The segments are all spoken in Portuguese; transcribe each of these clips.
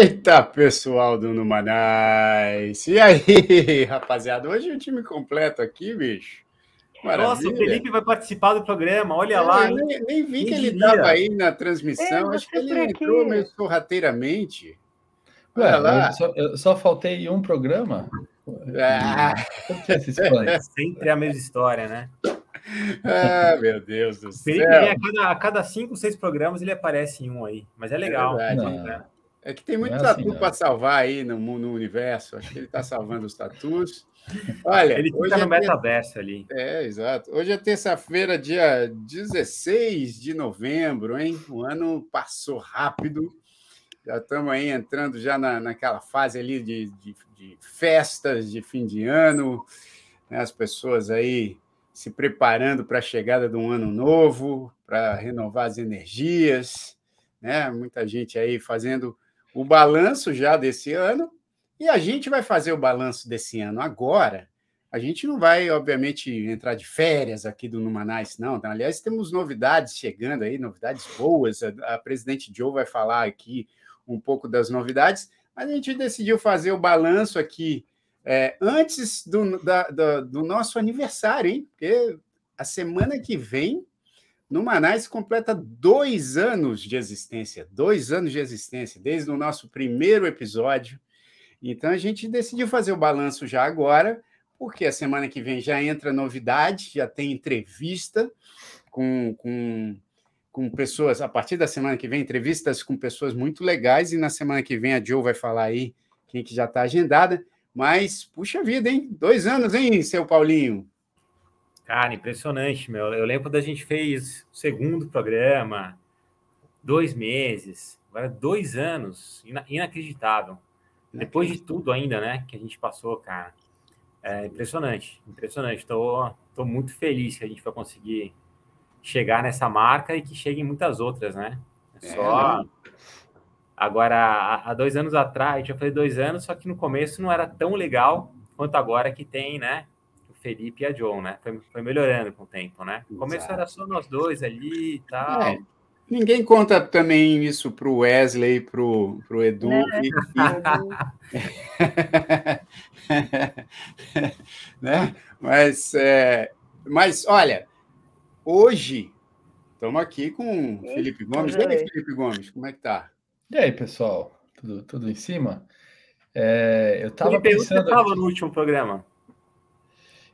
Eita, pessoal do Numanais! E aí, rapaziada? Hoje o time completo aqui, bicho. Maravilha. Nossa, o Felipe vai participar do programa, olha é, lá. Nem, nem, vi que ele estava aí na transmissão, é, acho que ele entrou meio sorrateiramente. Olha Ué, lá. Eu só, eu só, faltei um programa. Ah. Sempre a mesma história, né? Ah, meu Deus do céu. a cada, a cada cinco, seis programas ele aparece em um aí, mas é legal. É, verdade, né? É que tem muito é tatu assim, para salvar aí no, no universo. Acho que ele está salvando os tatus. Olha, ele fica no é metaverso ali. É, exato. Hoje é terça-feira, dia 16 de novembro, hein? O ano passou rápido. Já estamos aí entrando já na, naquela fase ali de, de, de festas de fim de ano, né? as pessoas aí se preparando para a chegada de um ano novo, para renovar as energias, né? Muita gente aí fazendo o balanço já desse ano, e a gente vai fazer o balanço desse ano agora. A gente não vai, obviamente, entrar de férias aqui do Numanais, não. Então, aliás, temos novidades chegando aí, novidades boas. A, a presidente Joe vai falar aqui um pouco das novidades, a gente decidiu fazer o balanço aqui é, antes do, da, da, do nosso aniversário, hein? Porque a semana que vem, no Manaus, completa dois anos de existência. Dois anos de existência, desde o nosso primeiro episódio. Então a gente decidiu fazer o balanço já agora, porque a semana que vem já entra novidade, já tem entrevista com, com, com pessoas, a partir da semana que vem, entrevistas com pessoas muito legais, e na semana que vem a Joe vai falar aí quem que já está agendada. Mas, puxa vida, hein? Dois anos, hein, seu Paulinho? Cara, impressionante, meu. Eu lembro da gente fez o segundo programa, dois meses, agora dois anos, inacreditável. Depois de tudo ainda, né, que a gente passou, cara. É impressionante, impressionante. Estou tô, tô muito feliz que a gente vai conseguir chegar nessa marca e que cheguem muitas outras, né? É só. É? Agora, há dois anos atrás, já falei dois anos, só que no começo não era tão legal quanto agora que tem, né? Felipe e a John, né? Foi, foi melhorando com o tempo, né? No começo era só nós dois ali e tal. É. Ninguém conta também isso para o Wesley, para o Edu. É. E, e... né? Mas, é... Mas, olha, hoje estamos aqui com o Felipe Gomes. E aí, Felipe Gomes, como é que tá? E aí, pessoal? Tudo, tudo em cima? É, eu estava pensando. Você estava no último programa?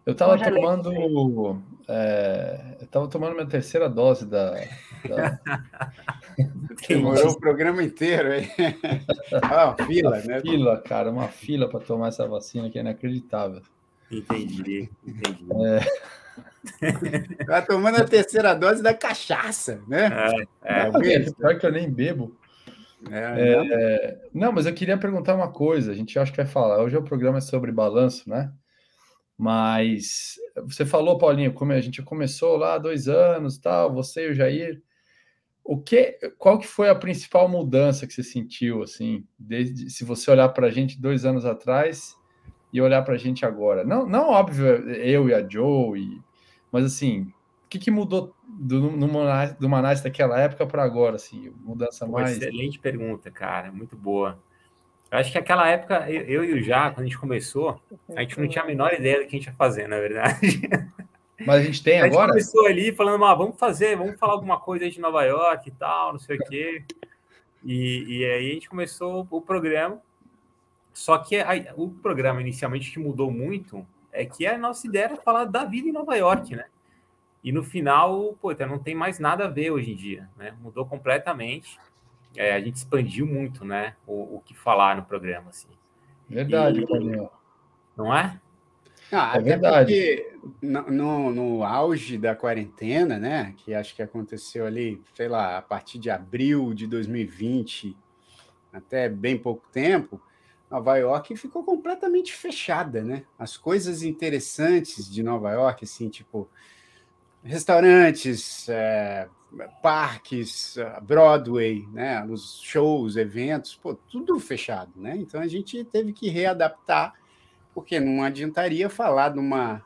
Eu estava tomando. É, eu estava tomando minha terceira dose da. da... Demorou o programa inteiro, hein? ah, uma fila, uma né? Fila, cara, uma fila para tomar essa vacina que é inacreditável. Entendi, entendi. É... Tá tomando a terceira dose da cachaça, né? É, é. Pior que eu nem bebo. É, é, não, mas eu queria perguntar uma coisa. A gente acha que vai falar. Hoje o programa é sobre balanço, né? Mas você falou, Paulinho, como a gente começou lá há dois anos, tal. Você e o Jair. O que, qual que foi a principal mudança que você sentiu, assim, desde se você olhar para a gente dois anos atrás e olhar para a gente agora? Não, não óbvio, eu e a Joe, e, mas assim, o que, que mudou do, no do Manais daquela época para agora, assim, mudança mais? Excelente pergunta, cara, muito boa. Eu acho que aquela época, eu, e o Já, quando a gente começou, a gente não tinha a menor ideia do que a gente ia fazer, na verdade. Mas a gente tem agora? A gente começou ali falando, ah, vamos fazer, vamos falar alguma coisa de Nova York e tal, não sei o quê. E, e aí a gente começou o programa. Só que a, o programa inicialmente que mudou muito é que a nossa ideia era falar da vida em Nova York, né? E no final, pô, então não tem mais nada a ver hoje em dia, né? Mudou completamente. É, a gente expandiu muito, né? O, o, que falar no programa, assim. Verdade, e, Não é? Ah, é verdade. No, no, no, auge da quarentena, né? Que acho que aconteceu ali, sei lá, a partir de abril de 2020, até bem pouco tempo, Nova York ficou completamente fechada, né? As coisas interessantes de Nova York, assim, tipo restaurantes, é, parques, Broadway, né, os shows, eventos, pô, tudo fechado, né? Então a gente teve que readaptar, porque não adiantaria falar de uma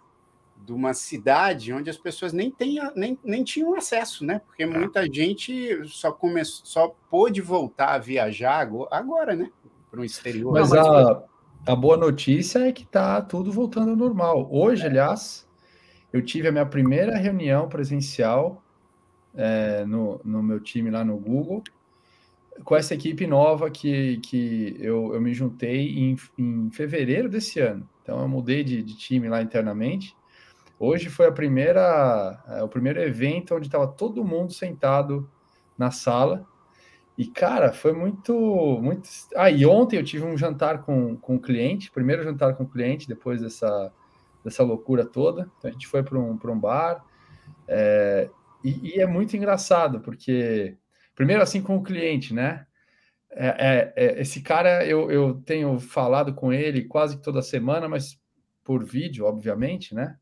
de uma cidade onde as pessoas nem, tenha, nem, nem tinham acesso, né? Porque tá. muita gente só começou, só pôde voltar a viajar agora, né? Para o exterior. Mas, Não, mas a, a boa notícia é que está tudo voltando ao normal. Hoje, aliás, eu tive a minha primeira reunião presencial é, no, no meu time lá no Google, com essa equipe nova que, que eu, eu me juntei em, em fevereiro desse ano. Então, eu mudei de, de time lá internamente. Hoje foi a primeira, é, o primeiro evento onde estava todo mundo sentado na sala. E, cara, foi muito, muito. Ah, e ontem eu tive um jantar com, com o cliente, primeiro jantar com o cliente, depois dessa, dessa loucura toda. Então, a gente foi para um, um bar. É, e, e, é muito engraçado, porque, primeiro, assim, com o cliente, né? É, é, é, esse cara, eu, eu tenho falado com ele quase toda semana, mas por vídeo, obviamente, né?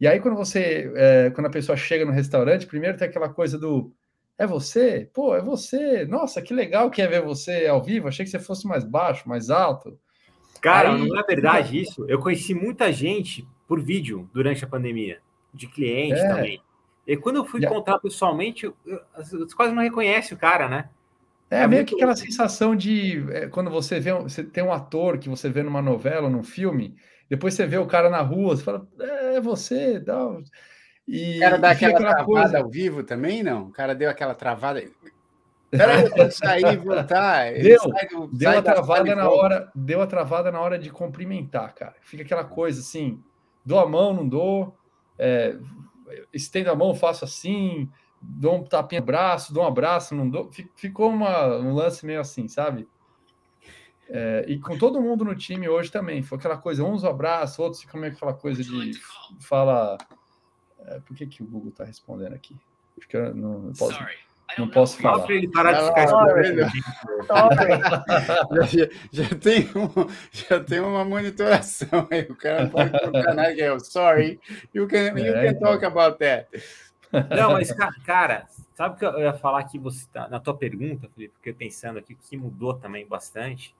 E aí, quando você, é, quando a pessoa chega no restaurante, primeiro tem aquela coisa do é você? Pô, é você. Nossa, que legal que é ver você ao vivo. Achei que você fosse mais baixo, mais alto. Cara, aí... não é verdade isso. Eu conheci muita gente por vídeo durante a pandemia, de cliente é. também. E quando eu fui yeah. encontrar pessoalmente, você quase não reconhece o cara, né? É, é meio que aquela sensação de é, quando você vê, você tem um ator que você vê numa novela, num filme, depois você vê o cara na rua, você fala, é, é você, dá. E, o cara dá aquela, aquela travada coisa... ao vivo também, não? O cara deu aquela travada. Peraí, eu sair e voltar. Deu, do, deu a travada na hora, deu a travada na hora de cumprimentar, cara. Fica aquela coisa assim, dou a mão, não dou, é, estendo a mão, faço assim, dou um tapinha no braço, dou um abraço, não dou. Ficou uma, um lance meio assim, sabe? É, e com todo mundo no time hoje também, foi aquela coisa, uns abraços, outros ficam meio aquela coisa de fala. É, por que, que o Google está respondendo aqui? Acho que eu não, não posso. Não posso falar. ele parar de ficar já, já, tem um, já tem uma monitoração aí. O cara pode colocar na que sorry. You can, you can então. talk about that. Não, mas, cara, sabe o que eu ia falar que você tá, na tua pergunta, Felipe, porque pensando aqui que mudou também bastante.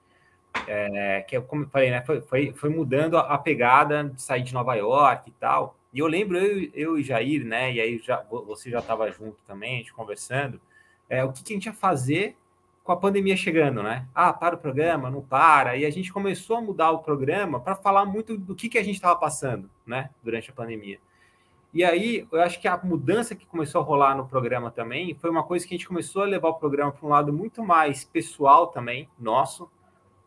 É, que é como eu falei, né? Foi, foi, foi mudando a, a pegada de sair de Nova York e tal. E eu lembro, eu, eu e Jair, né? E aí já, você já estava junto também, a gente conversando, é, o que, que, a gente ia fazer com a pandemia chegando, né? Ah, para o programa, não para. E a gente começou a mudar o programa para falar muito do que, que a gente estava passando, né? Durante a pandemia. E aí, eu acho que a mudança que começou a rolar no programa também foi uma coisa que a gente começou a levar o programa para um lado muito mais pessoal também, nosso.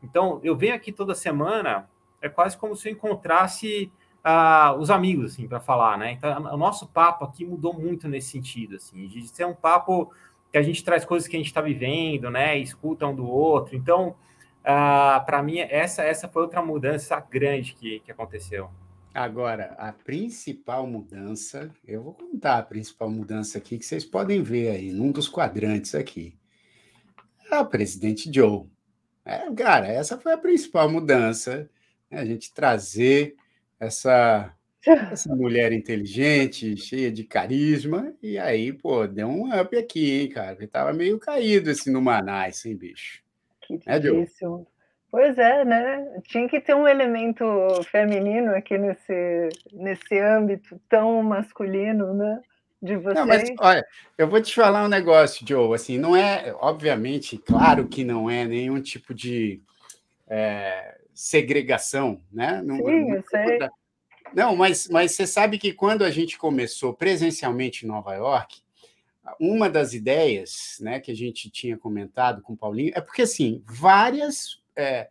Então, eu venho aqui toda semana, é quase como se eu encontrasse os amigos, assim, para falar, né? Então, o nosso papo aqui mudou muito nesse sentido, assim, de ser um papo que a gente traz coisas que a gente está vivendo, né? Escuta um do outro. Então, para mim, essa, essa foi outra mudança grande que, que aconteceu. Agora, a principal mudança, eu vou contar a principal mudança aqui, que vocês podem ver aí, num dos quadrantes aqui. É a presidente Joe. É, cara, essa foi a principal mudança. Né? A gente trazer essa, essa mulher inteligente, cheia de carisma, e aí, pô, deu um up aqui, hein, cara? Porque tava meio caído esse Numanais, hein, bicho? Que é, difícil. Pois é, né? Tinha que ter um elemento feminino aqui nesse, nesse âmbito tão masculino, né? De vocês. Não, mas, olha, eu vou te falar um negócio, Joe. Assim, não é, obviamente, claro que não é nenhum tipo de é, segregação, né? Não, Sim, eu sei. Não, mas, mas você sabe que quando a gente começou presencialmente em Nova York, uma das ideias né, que a gente tinha comentado com o Paulinho é porque, assim, várias é,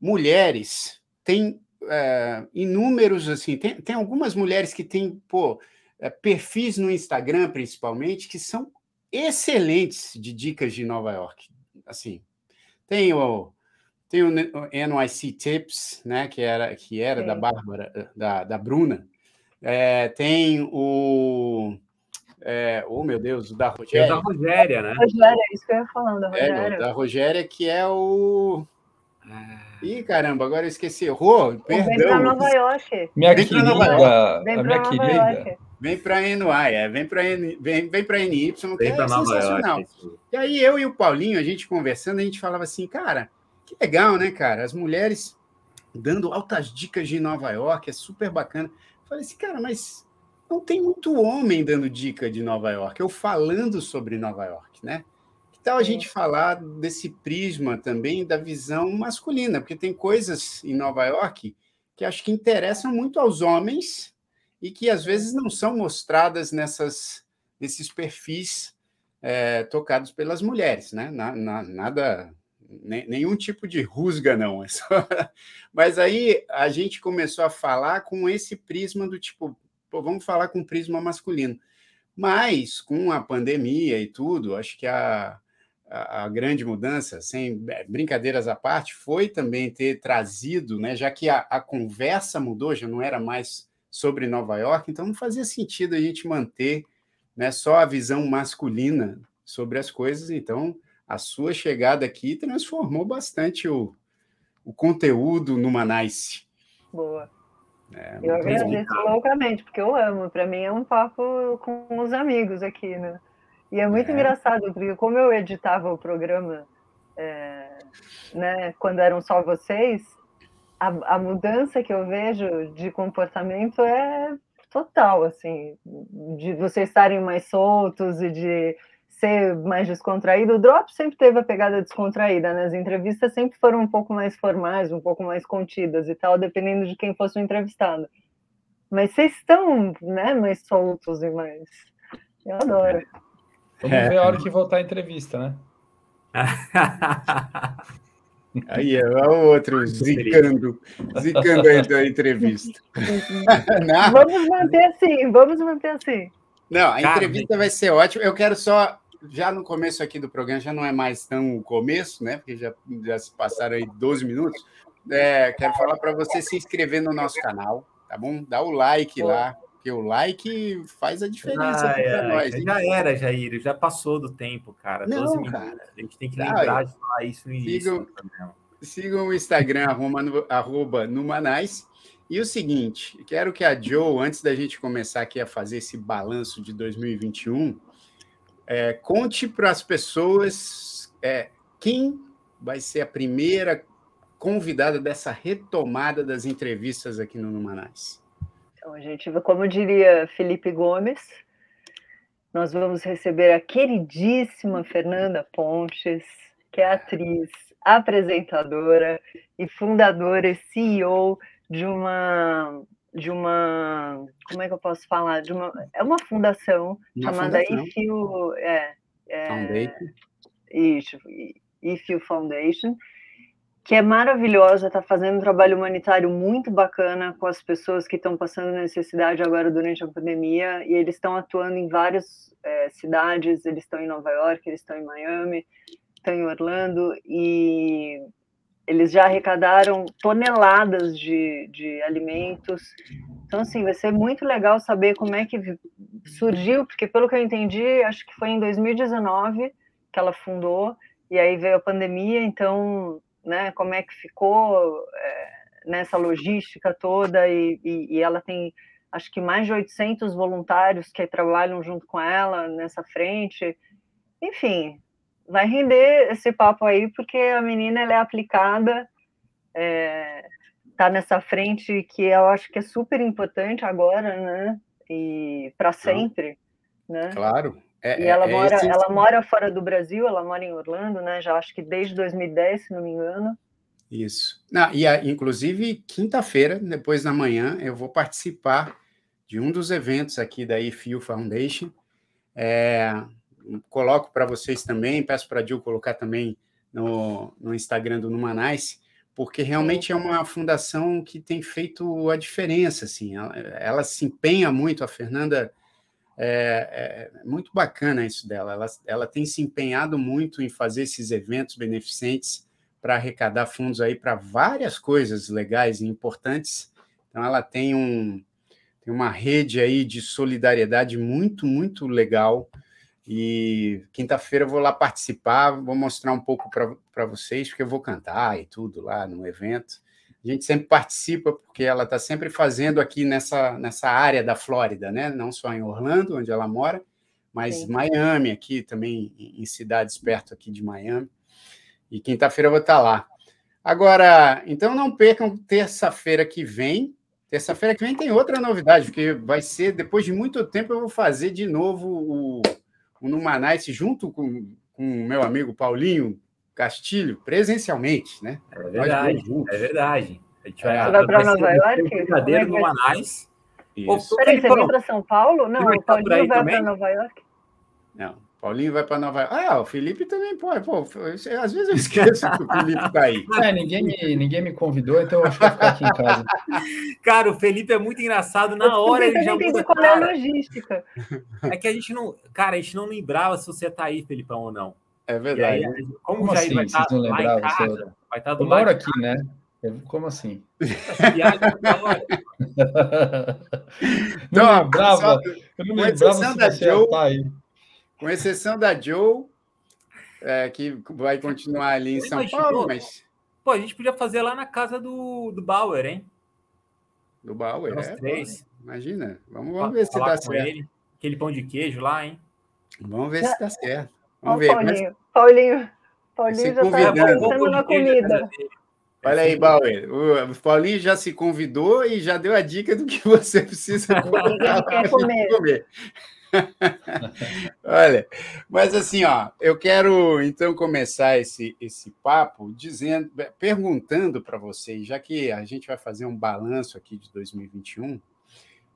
mulheres têm é, inúmeros, assim, tem, tem algumas mulheres que têm, pô, é, perfis no Instagram, principalmente, que são excelentes de dicas de Nova York. Assim, tem o tem o NYC Tips, né, que era, que era da Bárbara, da, da Bruna. É, tem o. É, oh, meu Deus, o da Rogéria. da Rogéria, né? Rogéria, é isso que eu ia falando, da é, Rogéria. É, da Rogéria, que é o. Ah. Ih, caramba, agora eu esqueci. Rô, perdão. Vem para Nova York. Minha vem querida, a minha Nova querida. York. Vem para NY, é, vem para N, vem, vem para NY, que vem é sensacional. York, e aí eu e o Paulinho, a gente conversando, a gente falava assim, cara, que legal, né, cara? As mulheres dando altas dicas de Nova York, é super bacana. Falei assim, cara, mas não tem muito homem dando dica de Nova York, eu falando sobre Nova York, né? Que tal a gente falar desse prisma também da visão masculina? Porque tem coisas em Nova York que acho que interessam muito aos homens e que às vezes não são mostradas nessas, nesses perfis é, tocados pelas mulheres, né? Na, na, nada, nenhum tipo de rusga, não. É. Mas aí a gente começou a falar com esse prisma do tipo, pô, vamos falar com prisma masculino. Mas com a pandemia e tudo, acho que a, a, a, grande mudança, sem brincadeiras à parte, foi também ter trazido, né, já que a, a conversa mudou, já não era mais sobre Nova York, então não fazia sentido a gente manter né, só a visão masculina sobre as coisas. Então, a sua chegada aqui transformou bastante o, o conteúdo no Manice. Boa. É, eu agradeço loucamente, porque eu amo. Para mim é um papo com os amigos aqui, né? E é muito é. engraçado, porque como eu editava o programa, é, né, quando eram só vocês, a, a mudança que eu vejo de comportamento é total, assim, de vocês estarem mais soltos e de ser mais descontraído. O Drop sempre teve a pegada descontraída, né? As entrevistas sempre foram um pouco mais formais, um pouco mais contidas e tal, dependendo de quem fosse o entrevistado. Mas vocês estão, né, mais soltos e mais. Eu adoro. Vamos ver a hora que voltar a entrevista, né? Aí é o outro zicando, zicando aí da entrevista. vamos manter assim, vamos manter assim. Não, a entrevista vai ser ótima. Eu quero só, já no começo aqui do programa, já não é mais tão o começo, né? Porque já, já se passaram aí 12 minutos. É, quero falar para você se inscrever no nosso canal, tá bom? Dá o like lá, porque o like faz a diferença para nós. Já era, Jair, já passou do tempo, cara. Não, 12 minutos. Cara. A gente tem que lembrar de falar isso no início sigam, Sigam o Instagram, arroba, arroba Numanais. E o seguinte, quero que a Joe, antes da gente começar aqui a fazer esse balanço de 2021, é, conte para as pessoas é, quem vai ser a primeira convidada dessa retomada das entrevistas aqui no Numanais. Então, a gente, como diria Felipe Gomes, nós vamos receber a queridíssima Fernanda Pontes, que é atriz, apresentadora e fundadora e CEO de uma de uma como é que eu posso falar de uma é uma fundação uma chamada fundação. é, é Foundation. Isso, Foundation que é maravilhosa, está fazendo um trabalho humanitário muito bacana com as pessoas que estão passando necessidade agora durante a pandemia, e eles estão atuando em várias é, cidades, eles estão em Nova York, eles estão em Miami, estão em Orlando, e eles já arrecadaram toneladas de, de alimentos. Então, assim, vai ser muito legal saber como é que surgiu, porque pelo que eu entendi, acho que foi em 2019 que ela fundou, e aí veio a pandemia, então, né, como é que ficou é, nessa logística toda, e, e, e ela tem, acho que mais de 800 voluntários que trabalham junto com ela nessa frente. Enfim, vai render esse papo aí, porque a menina ela é aplicada, é, tá nessa frente que eu acho que é super importante agora, né? E para sempre, né? Claro. É, e ela é, mora, esse... ela mora fora do Brasil, ela mora em Orlando, né? Já acho que desde 2010, se não me engano. Isso. Não, e a, inclusive, quinta-feira, depois da manhã, eu vou participar de um dos eventos aqui da IFU Foundation. É, coloco para vocês também, peço para a Dil colocar também no, no Instagram do Numanice, porque realmente é uma fundação que tem feito a diferença, assim, ela, ela se empenha muito, a Fernanda, é, é, muito bacana isso dela, ela, ela tem se empenhado muito em fazer esses eventos beneficentes para arrecadar fundos aí para várias coisas legais e importantes, então ela tem um tem uma rede aí de solidariedade muito, muito legal, e quinta-feira eu vou lá participar, vou mostrar um pouco para vocês, porque eu vou cantar e tudo lá no evento. A gente sempre participa, porque ela está sempre fazendo aqui nessa, nessa área da Flórida, né? Não só em Orlando, onde ela mora, mas Sim. Miami, aqui também, em cidades perto aqui de Miami. E quinta-feira eu vou estar tá lá. Agora, então não percam terça-feira que vem, Terça-feira que vem tem outra novidade, porque vai ser, depois de muito tempo, eu vou fazer de novo o, o Numanice junto com, com o meu amigo Paulinho Castilho, presencialmente, né? É verdade, é verdade. A gente vai, vai para Nova York? Brincadeira no Manais. Peraí, você vem para São Paulo? Não, o Paulinho vai para Nova York. Não, Paulinho vai para Nova York. Ah, o Felipe também pode. Pô, às vezes eu esqueço que o Felipe está aí. É, ninguém me, ninguém me convidou, então eu acho que vou ficar aqui em casa. Cara, o Felipe é muito engraçado. Na hora ele já muda. Qual é a logística? É que a gente não. Cara, a gente não lembrava se você tá aí, Felipão, ou não. É verdade. Aí, como, como assim, vai estar tá lá em casa, vai estar tá do eu moro aqui, né? Como assim? Viagem não então, lembrava, eu não lembrava se da Joe, tá aí. Com exceção da Joe, é, que vai continuar ali em São Paulo, mas. Pô, a gente podia fazer lá na casa do, do Bauer, hein? Do Bauer, Nós é. Três. Imagina. Vamos, vamos ver se dá certo. Ele. Aquele pão de queijo lá, hein? Vamos ver se dá certo. Vamos ver. Paulinho, mas... Paulinho, Paulinho já está pensando na comida. Olha aí, Bauer. O Paulinho já se convidou e já deu a dica do que você precisa comer. comer. Olha, mas assim, ó, eu quero então começar esse, esse papo dizendo, perguntando para vocês, já que a gente vai fazer um balanço aqui de 2021, o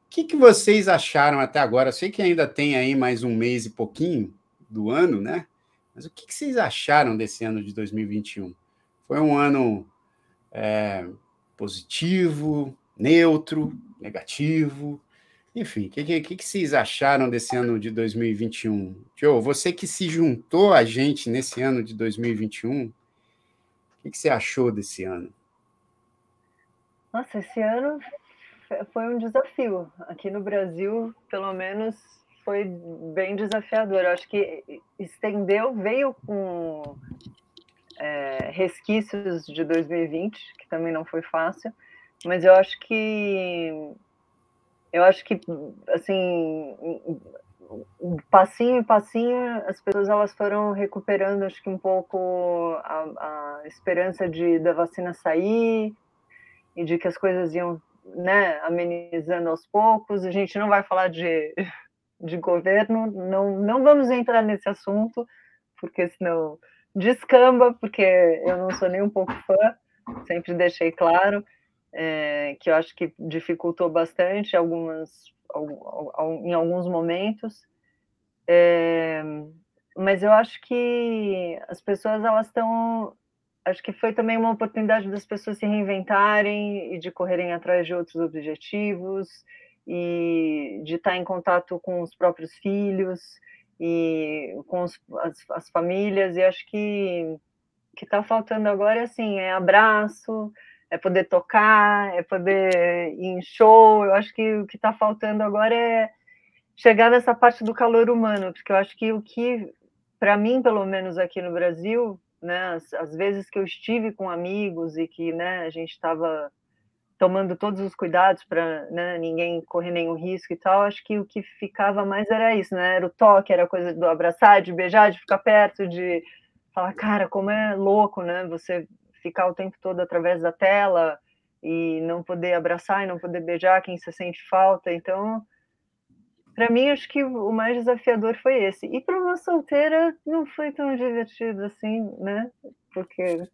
que, que vocês acharam até agora? Eu sei que ainda tem aí mais um mês e pouquinho do ano, né? Mas o que, que vocês acharam desse ano de 2021? Foi um ano é, positivo, neutro, negativo? Enfim, o que, que, que, vocês acharam desse ano de 2021? Joe, você que se juntou a gente nesse ano de 2021, o que, que você achou desse ano? Nossa, esse ano foi um desafio. Aqui no Brasil, pelo menos, foi bem desafiador. Eu acho que estendeu, veio com é, resquícios de 2020, que também não foi fácil, mas eu acho que eu acho que assim passinho em passinho as pessoas elas foram recuperando acho que um pouco a, a esperança de da vacina sair e de que as coisas iam né, amenizando aos poucos. A gente não vai falar de, de governo, não, não vamos entrar nesse assunto, porque senão descamba, porque eu não sou nem um pouco fã, sempre deixei claro é, que eu acho que dificultou bastante algumas, em alguns momentos. É, mas eu acho que as pessoas elas estão acho que foi também uma oportunidade das pessoas se reinventarem e de correrem atrás de outros objetivos e de estar em contato com os próprios filhos e com os, as, as, famílias e acho que que está faltando agora é assim é abraço é poder tocar, é poder ir em show. Eu acho que o que está faltando agora é chegar nessa parte do calor humano, porque eu acho que o que, para mim, pelo menos aqui no Brasil, né, as, as, vezes que eu estive com amigos e que né, a gente estava tomando todos os cuidados para né, ninguém correr nenhum risco e tal, acho que o que ficava mais era isso, né? Era o toque, era a coisa do abraçar, de beijar, de ficar perto, de falar, cara, como é louco, né? Você ficar o tempo todo através da tela e não poder abraçar e não poder beijar quem se sente falta. Então, para mim, acho que o mais desafiador foi esse. E para uma solteira, não foi tão divertido assim, né? Porque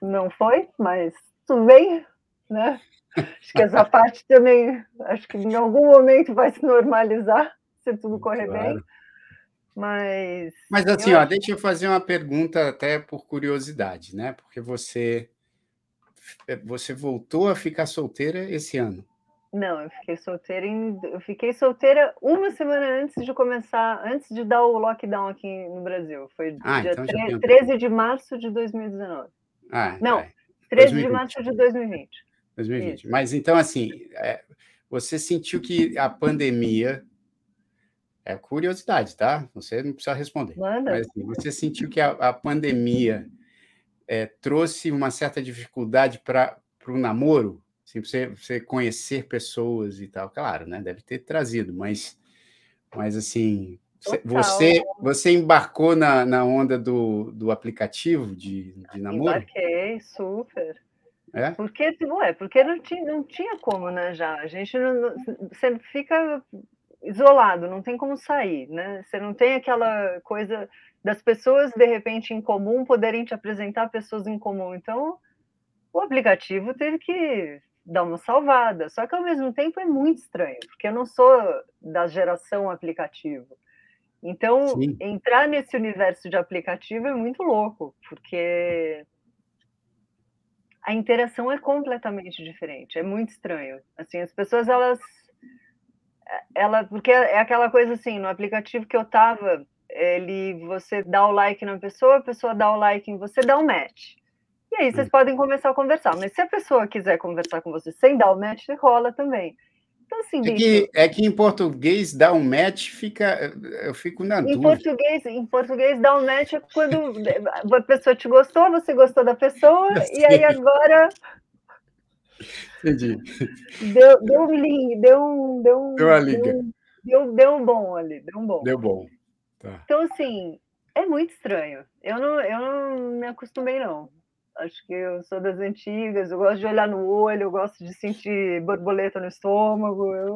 não foi, mas tudo bem, né? Acho que essa parte também, acho que em algum momento vai se normalizar, se tudo correr claro. bem. Mas. Mas assim, ó, deixa eu fazer uma pergunta até por curiosidade, né? Porque você eh, você voltou a ficar solteira esse ano. Não, eu fiquei solteira em, eu fiquei solteira uma semana antes de começar, antes de dar o lockdown aqui no Brasil. Foi ah, dia então 13, 13 de março de 2019. Ah, Não, é. 13 2020. de março de 2020. 2020. Isso. Mas então, assim, é, você sentiu que a pandemia é curiosidade, tá? Você não precisa responder. Manda. Mas assim, você sentiu que a, a pandemia é, trouxe uma certa dificuldade para o namoro? Assim, você, você conhecer pessoas e tal. Claro, né? Deve ter trazido, mas, mas assim, você, você embarcou na, na onda do, do aplicativo de, de namoro? Embarquei, super. É? Porque, tipo, é, porque não tinha, não tinha como, né, já. A gente não, você fica isolado, não tem como sair, né? Você não tem aquela coisa das pessoas, de repente, em comum, poderem te apresentar pessoas em comum. Então, o aplicativo teve que dar uma salvada. Só que, ao mesmo tempo, é muito estranho, porque eu não sou da geração aplicativo. Então, Sim. entrar nesse universo de aplicativo é muito louco, porque a interação é completamente diferente, é muito estranho. Assim, as pessoas elas ela porque é aquela coisa assim, no aplicativo que eu tava, ele você dá o like na pessoa, a pessoa dá o like em você, dá um match. E aí vocês hum. podem começar a conversar, mas se a pessoa quiser conversar com você sem dar o match, rola também. Então, assim, é, que, é que em português dar um match fica. Eu fico na em dúvida. Português, em português, dar um match é quando a pessoa te gostou, você gostou da pessoa, e aí agora. Entendi. Deu, deu um link, deu um. Deu, um, deu a liga. Deu, deu um bom ali, deu um bom. Deu bom. Tá. Então, assim, é muito estranho. Eu não, eu não me acostumei, não. Acho que eu sou das antigas, eu gosto de olhar no olho, eu gosto de sentir borboleta no estômago. Eu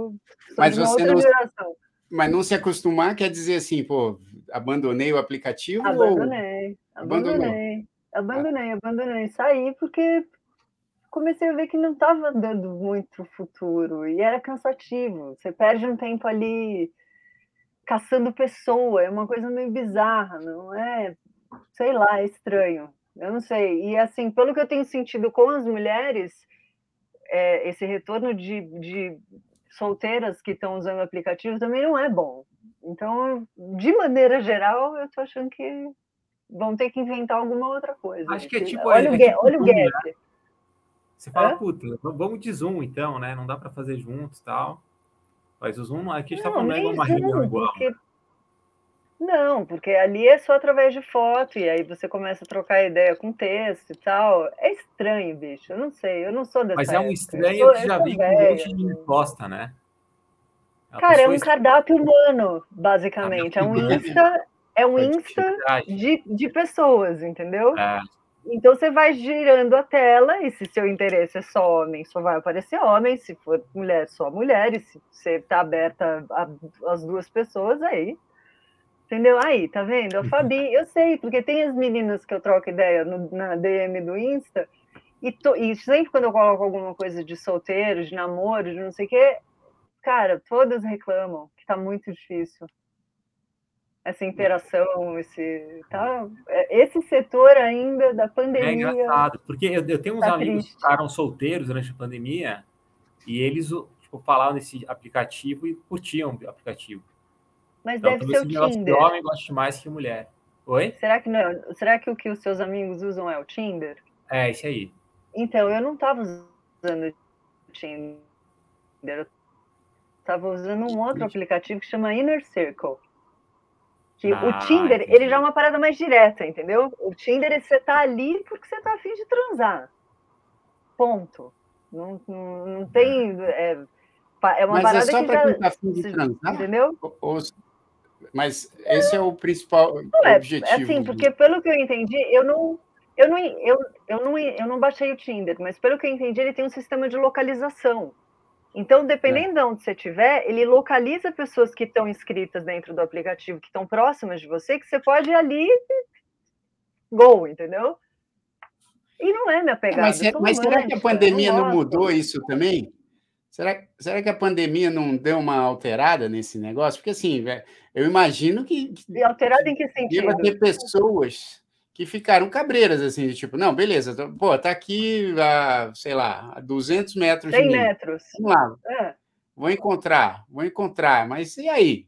sou mas você não, geração. Mas não se acostumar quer dizer assim, pô, abandonei o aplicativo? Abandonei, ou... abandonei, abandonei, abandonei. Saí porque comecei a ver que não estava dando muito futuro e era cansativo. Você perde um tempo ali caçando pessoa, é uma coisa meio bizarra, não é? Sei lá, é estranho. Eu não sei. E assim, pelo que eu tenho sentido com as mulheres, é, esse retorno de, de solteiras que estão usando o aplicativo também não é bom. Então, de maneira geral, eu estou achando que vão ter que inventar alguma outra coisa. Acho que é tipo. Olha, é, o, é tipo olha o gap. Você fala, Hã? puta, vamos de Zoom então, né? Não dá para fazer juntos tal. Mas o Zoom, aqui a gente está falando de uma reunião igual. Porque não, porque ali é só através de foto, e aí você começa a trocar ideia com texto e tal. É estranho, bicho. Eu não sei, eu não sou dessa Mas é um estranho sou, que já vem com um monte de imposta, né? A Cara, é um cardápio humano, basicamente. É um Insta, é um Insta de, de pessoas, entendeu? É. Então você vai girando a tela, e se seu interesse é só homem, só vai aparecer homem, se for mulher, só mulher, e se você está aberta às duas pessoas, aí Entendeu? Aí, tá vendo? A Fabi, eu sei, porque tem as meninas que eu troco ideia no, na DM do Insta, e, to, e, sempre quando eu coloco alguma coisa de solteiro, de namoro, de não sei o quê, cara, todas reclamam que tá muito difícil. Essa interação, esse, tá, é, esse setor ainda da pandemia. É engraçado, porque eu, eu tenho uns tá amigos triste. que ficaram solteiros durante a pandemia e eles tipo, falavam nesse aplicativo e curtiam o aplicativo. Mas então, deve ser o Tinder. Que homem gosta mais que mulher. Oi? Será que, não, será que o que os seus amigos usam é o Tinder? É, esse aí. Então, eu não estava usando o Tinder. Eu estava usando um outro aplicativo que chama Inner Circle. Que ah, o Tinder, entendi. ele já é uma parada mais direta, entendeu? O Tinder, você tá ali porque você tá afim de transar. Ponto. Não, não, não tem... É, é uma Mas é parada é só para quem tá afim de transar? Entendeu? Ou, mas esse é o principal não é, objetivo. É assim, porque pelo que eu entendi, eu não, eu não, eu, eu não, eu não baixei o Tinder, mas pelo que eu entendi, ele tem um sistema de localização. Então, dependendo é. de onde você estiver, ele localiza pessoas que estão inscritas dentro do aplicativo, que estão próximas de você, que você pode ir ali go, entendeu? E não é minha pegada. Mas, mas será que a pandemia não, não mudou isso também? Será, será que a pandemia não deu uma alterada nesse negócio? Porque, assim, eu imagino que. E alterada em que sentido? Deva ter pessoas que ficaram cabreiras, assim, de tipo, não, beleza, pô, tá aqui, a, sei lá, a 200 metros 100 metros. Vamos lá. É. Vou encontrar, vou encontrar, mas e aí?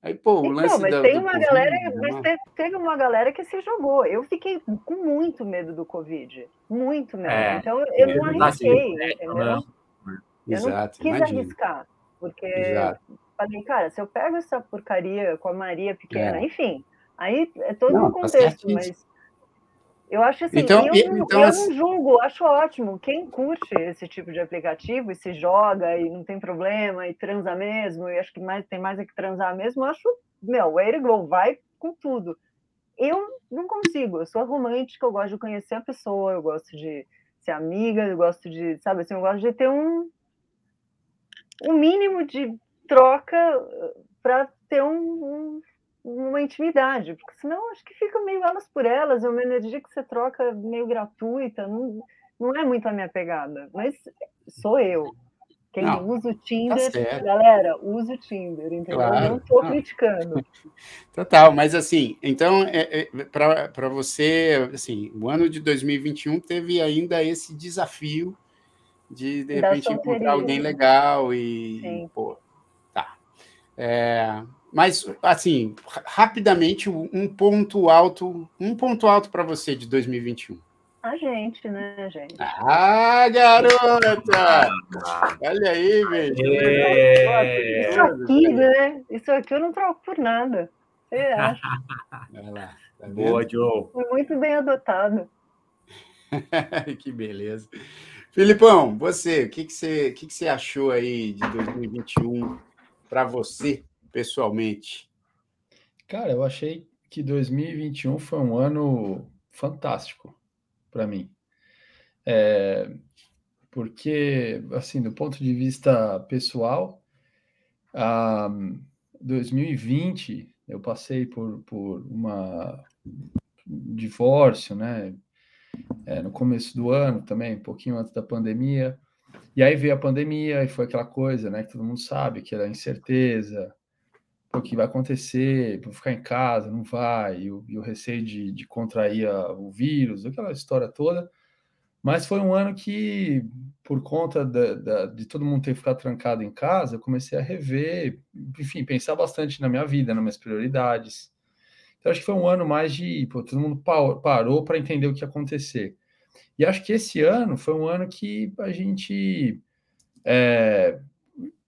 Aí, pô, o então, lance mas da, tem uma COVID, galera, né? mas teve uma galera que se jogou. Eu fiquei com muito medo do Covid. Muito medo. É, então eu não arrisquei, entendeu? Né? Eu Exato, não quis imagina. arriscar, porque Exato. falei, cara, se eu pego essa porcaria com a Maria pequena, é. enfim, aí é todo não, um tá contexto, mas eu acho assim, então, eu, então, eu não julgo, acho ótimo. Quem curte esse tipo de aplicativo e se joga e não tem problema e transa mesmo, e acho que mais, tem mais é que transar mesmo, eu acho, meu, way to go, vai com tudo. Eu não consigo, eu sou romântica, eu gosto de conhecer a pessoa, eu gosto de ser amiga, eu gosto de, sabe assim, eu gosto de ter um, um mínimo de troca para ter um, um, uma intimidade, porque senão acho que fica meio elas por elas, é uma energia que você troca meio gratuita, não, não é muito a minha pegada, mas sou eu. Quem não, usa o tá Tinder, tá galera, usa o Tinder, entendeu? Claro, não estou criticando. Total, mas assim, então, é, é, para você, assim, o ano de 2021 teve ainda esse desafio de, de repente, encontrar alguém legal e, Sim. pô, tá. É, mas, assim, rapidamente, um ponto alto, um ponto alto para você de 2021 a gente, né, gente? Ah, garota! Olha aí, velho. É... Isso aqui, né? Isso aqui eu não troco por nada. Você acha? Lá, tá Boa, Joe. Foi muito bem adotado. que beleza. Filipão, você, o que, que, você, o que, que você achou aí de 2021 para você, pessoalmente? Cara, eu achei que 2021 foi um ano fantástico para mim. É, porque, assim, do ponto de vista pessoal, a 2020 eu passei por, por uma divórcio, né? É, no começo do ano também, um pouquinho antes da pandemia. E aí veio a pandemia e foi aquela coisa, né? Que todo mundo sabe que era incerteza, o que vai acontecer, vou ficar em casa, não vai, e o, e o receio de, de contrair a, o vírus, aquela história toda. Mas foi um ano que, por conta da, da, de todo mundo ter ficado trancado em casa, eu comecei a rever, enfim, pensar bastante na minha vida, nas minhas prioridades. Então, acho que foi um ano mais de. Pô, todo mundo parou para entender o que ia acontecer. E acho que esse ano foi um ano que a gente. É,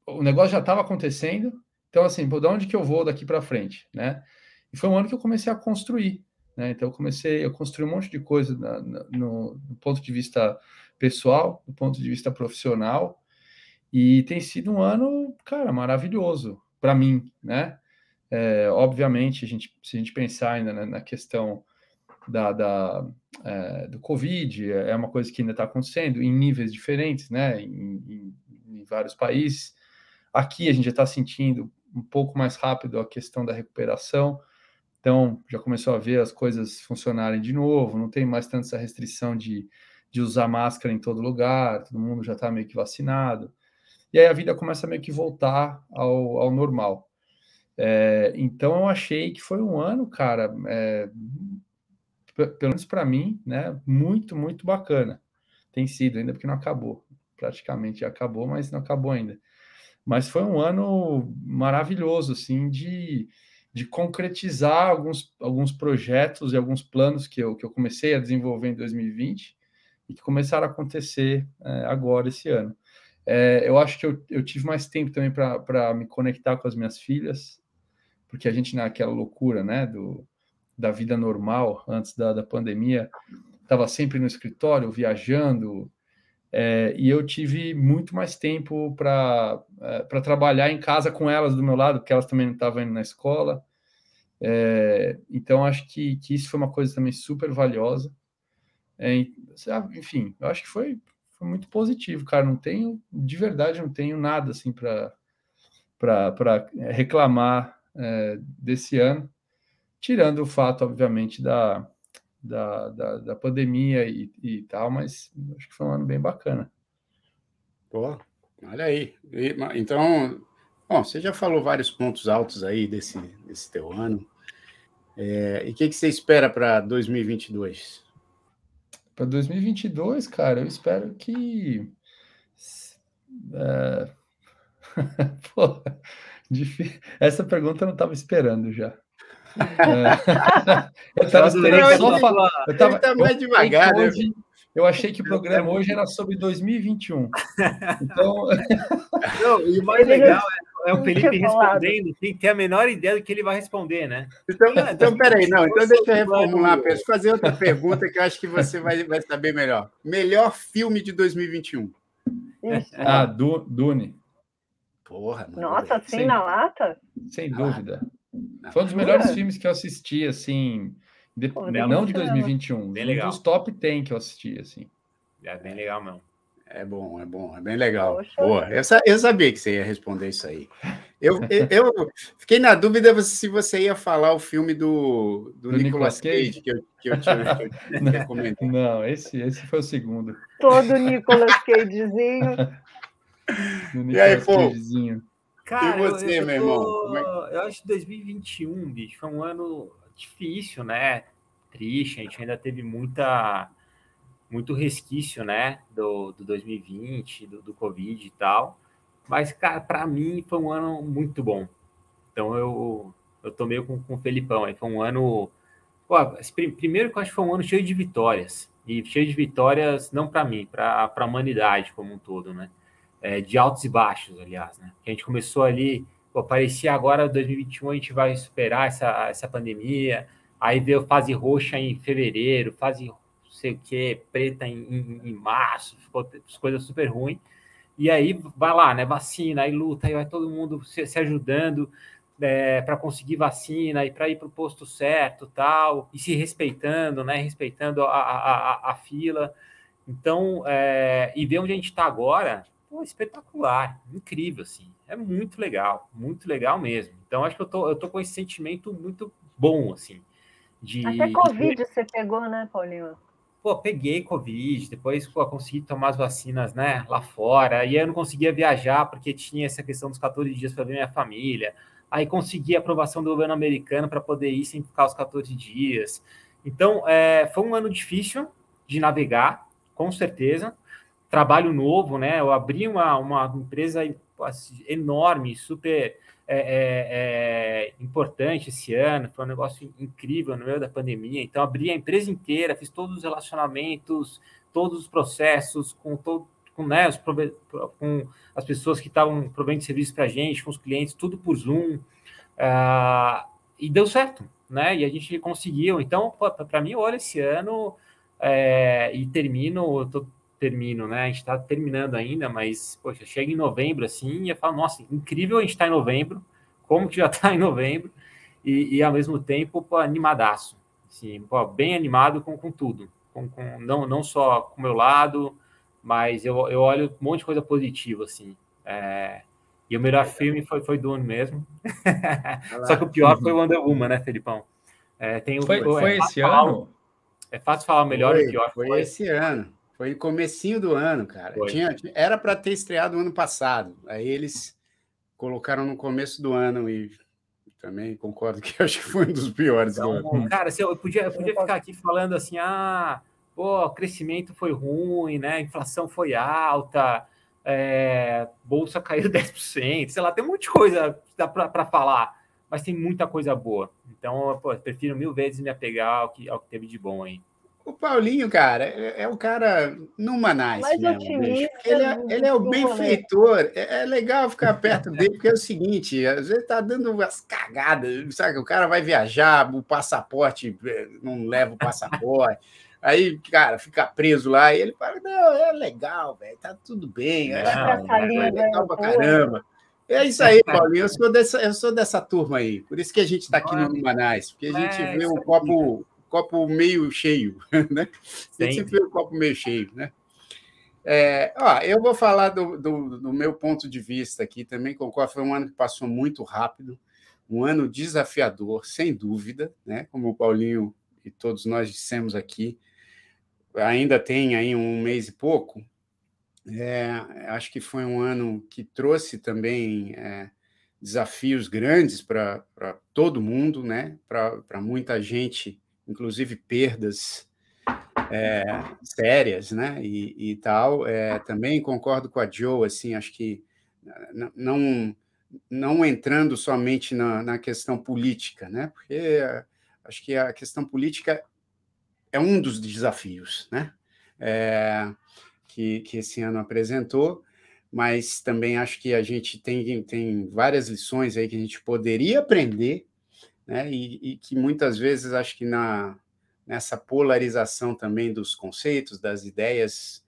o negócio já estava acontecendo, então, assim, por onde que eu vou daqui para frente, né? E foi um ano que eu comecei a construir, né? Então, eu comecei, eu construí um monte de coisa na, na, no, no, ponto de vista pessoal, do ponto de vista profissional, e tem sido um ano, cara, maravilhoso para mim, né? É, obviamente, a gente, se a gente pensar ainda na, na questão da, da é, do Covid, é uma coisa que ainda está acontecendo em níveis diferentes, né? Em, em, em vários países. Aqui a gente já está sentindo um pouco mais rápido a questão da recuperação. Então, já começou a ver as coisas funcionarem de novo, não tem mais tanta essa restrição de, de usar máscara em todo lugar, todo mundo já está meio que vacinado. E aí a vida começa meio que voltar ao, ao normal. É, então, eu achei que foi um ano, cara, é, pelo menos para mim, né, muito, muito bacana. Tem sido, ainda porque não acabou. Praticamente acabou, mas não acabou ainda. Mas foi um ano maravilhoso, assim, de, de concretizar alguns, alguns projetos e alguns planos que eu, que eu comecei a desenvolver em 2020 e que começaram a acontecer é, agora, esse ano. É, eu acho que eu, eu tive mais tempo também para me conectar com as minhas filhas, porque a gente, naquela loucura, né, do, da vida normal, antes da, da pandemia, estava sempre no escritório, viajando, é, e eu tive muito mais tempo para é, trabalhar em casa com elas do meu lado, porque elas também não estavam indo na escola. É, então, acho que, que isso foi uma coisa também super valiosa. É, enfim, eu acho que foi, foi muito positivo, cara. Não tenho, de verdade, não tenho nada assim para reclamar é, desse ano, tirando o fato, obviamente, da, da, da, da pandemia e, e, tal, mas acho que foi um ano bem bacana. Pô, olha aí. Então, bom, você já falou vários pontos altos aí desse, desse teu ano. É, e o que, que você espera para 2022? Para 2022, cara, eu espero que. É... Pô, essa pergunta eu não estava esperando já. É. eu estava esperando só falar. Eu tava, tá mais devagar, né? Hoje, eu achei que o programa hoje era sobre 2021. Então. Não, e o mais legal é, é o Felipe respondendo sem ter a menor ideia do que ele vai responder, né? Então, então peraí, não. Então deixa eu reformular, deixa eu fazer outra pergunta que eu acho que você vai, vai saber melhor. Melhor filme de 2021. Ah, Dune. Porra, Nossa, assim sem, na lata? Sem dúvida. Foi um dos melhores filmes que eu assisti, assim, de, Pô, não de 2021, bem legal. um dos top 10 que eu assisti, assim. É bem legal mesmo. É bom, é bom, é bem legal. Boa. Eu, eu, sabia que você ia responder isso aí. Eu, eu, eu, fiquei na dúvida se você ia falar o filme do, do, do Nicolas, Nicolas Cage, Cage, que eu, que eu tinha, que eu Não, esse, esse foi o segundo. Todo Nicolas Cagezinho. e aí, pô? Cagezinho. Cara, e você, eu, meu irmão? Tô, é Eu acho que 2021, bicho, foi um ano difícil, né? Triste, a gente ainda teve muita muito resquício, né, do, do 2020, do, do Covid e tal. Mas, cara, para mim foi um ano muito bom. Então eu, eu tô meio com, com o Felipão aí. Foi um ano. Pô, primeiro que eu acho que foi um ano cheio de vitórias. E cheio de vitórias, não para mim, para a humanidade como um todo, né? É, de altos e baixos, aliás, né? A gente começou ali, pô, parecia agora 2021 a gente vai superar essa, essa pandemia. Aí veio fase roxa em fevereiro, fase sei o que, preta em, em, em março, ficou coisas super ruins. E aí vai lá, né? Vacina, aí luta, aí vai todo mundo se, se ajudando é, para conseguir vacina e para ir para o posto certo, tal, e se respeitando, né? Respeitando a, a, a, a fila. Então, é, e ver onde a gente está agora, pô, espetacular, incrível, assim. É muito legal, muito legal mesmo. Então, acho que eu tô, eu tô com esse sentimento muito bom, assim. De, Até Covid de... você pegou, né, Paulinho? pô, peguei Covid, depois pô, consegui tomar as vacinas, né, lá fora, e aí eu não conseguia viajar porque tinha essa questão dos 14 dias para ver minha família. Aí consegui a aprovação do governo americano para poder ir sem ficar os 14 dias. Então, é, foi um ano difícil de navegar, com certeza. Trabalho novo, né? Eu abri uma, uma empresa enorme, super é, é, é, importante esse ano, foi um negócio incrível no meio da pandemia. Então, abri a empresa inteira, fiz todos os relacionamentos, todos os processos, com, todo, com, né, os, com as pessoas que estavam provendo serviço para a gente, com os clientes, tudo por Zoom. Uh, e deu certo, né? E a gente conseguiu. Então, para mim, olha, esse ano é, e termino, tô, termino, né? A gente está terminando ainda, mas, poxa, chega em novembro assim e eu falo, nossa, incrível a gente estar tá em novembro, como que já está em novembro, e, e, ao mesmo tempo, pô, animadaço, assim, pô, bem animado com, com tudo, com, com, não, não só com o meu lado, mas eu, eu olho um monte de coisa positiva, assim. É, e o melhor filme foi, foi Dune mesmo. só que o pior foi o Wonder Woman, né, Felipão? É, tem o, foi, foi é esse ano? Falar, é fácil falar melhor foi, e pior. Foi, foi esse ano. Foi no comecinho do ano, cara. Tinha, era para ter estreado no ano passado. Aí eles colocaram no começo do ano e também concordo que acho que foi um dos piores então, do ano. Cara, eu podia, eu podia ficar aqui falando assim, ah, pô, o crescimento foi ruim, né? A inflação foi alta, é, bolsa caiu 10%, sei lá, tem um monte de coisa para falar, mas tem muita coisa boa. Então, pô, prefiro mil vezes me apegar ao que, ao que teve de bom aí. O Paulinho, cara, é, é o cara numa nice mesmo, Ele é, ele é o benfeitor. É, é legal ficar perto dele, porque é o seguinte, às vezes tá dando umas cagadas, sabe? O cara vai viajar, o passaporte é, não leva o passaporte. Aí, cara, fica preso lá e ele fala: não, é legal, velho, tá tudo bem, é, é legal pra caramba. É isso aí, Paulinho. Eu sou dessa, eu sou dessa turma aí. Por isso que a gente está aqui no Numanais, porque a gente vê um copo copo meio cheio, né? Tem sempre o copo meio cheio, né? É, ó, eu vou falar do, do, do, meu ponto de vista aqui também, concordo, foi um ano que passou muito rápido, um ano desafiador, sem dúvida, né? Como o Paulinho e todos nós dissemos aqui, ainda tem aí um mês e pouco. É, acho que foi um ano que trouxe também é, desafios grandes para todo mundo, né? Para muita gente inclusive perdas é, sérias, né? E, e tal. É, também concordo com a Joe, assim, acho que não não entrando somente na, na questão política, né? Porque acho que a questão política é um dos desafios, né? É, que, que esse ano apresentou, mas também acho que a gente tem, tem várias lições aí que a gente poderia aprender né? E, e, que muitas vezes acho que na, nessa polarização também dos conceitos, das ideias,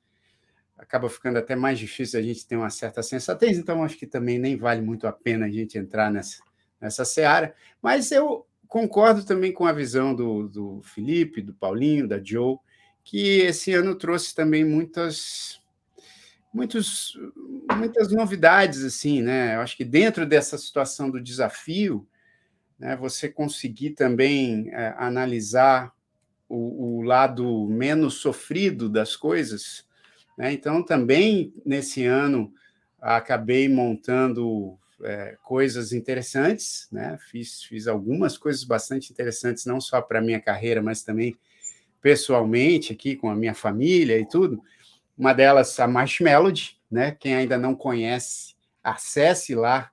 acaba ficando até mais difícil a gente ter uma certa sensatez, então acho que também nem vale muito a pena a gente entrar nessa, nessa seara, mas eu concordo também com a visão do, do Felipe, do Paulinho, da Joe, que esse ano trouxe também muitas muitos, muitas novidades assim, né? Eu acho que dentro dessa situação do desafio, né, você conseguir também é, analisar o, o, lado menos sofrido das coisas. Né? Então, também nesse ano acabei montando é, coisas interessantes, né? Fiz, fiz algumas coisas bastante interessantes, não só para a minha carreira, mas também pessoalmente aqui com a minha família e tudo. Uma delas, a Marshmelody, né? Quem ainda não conhece, acesse lá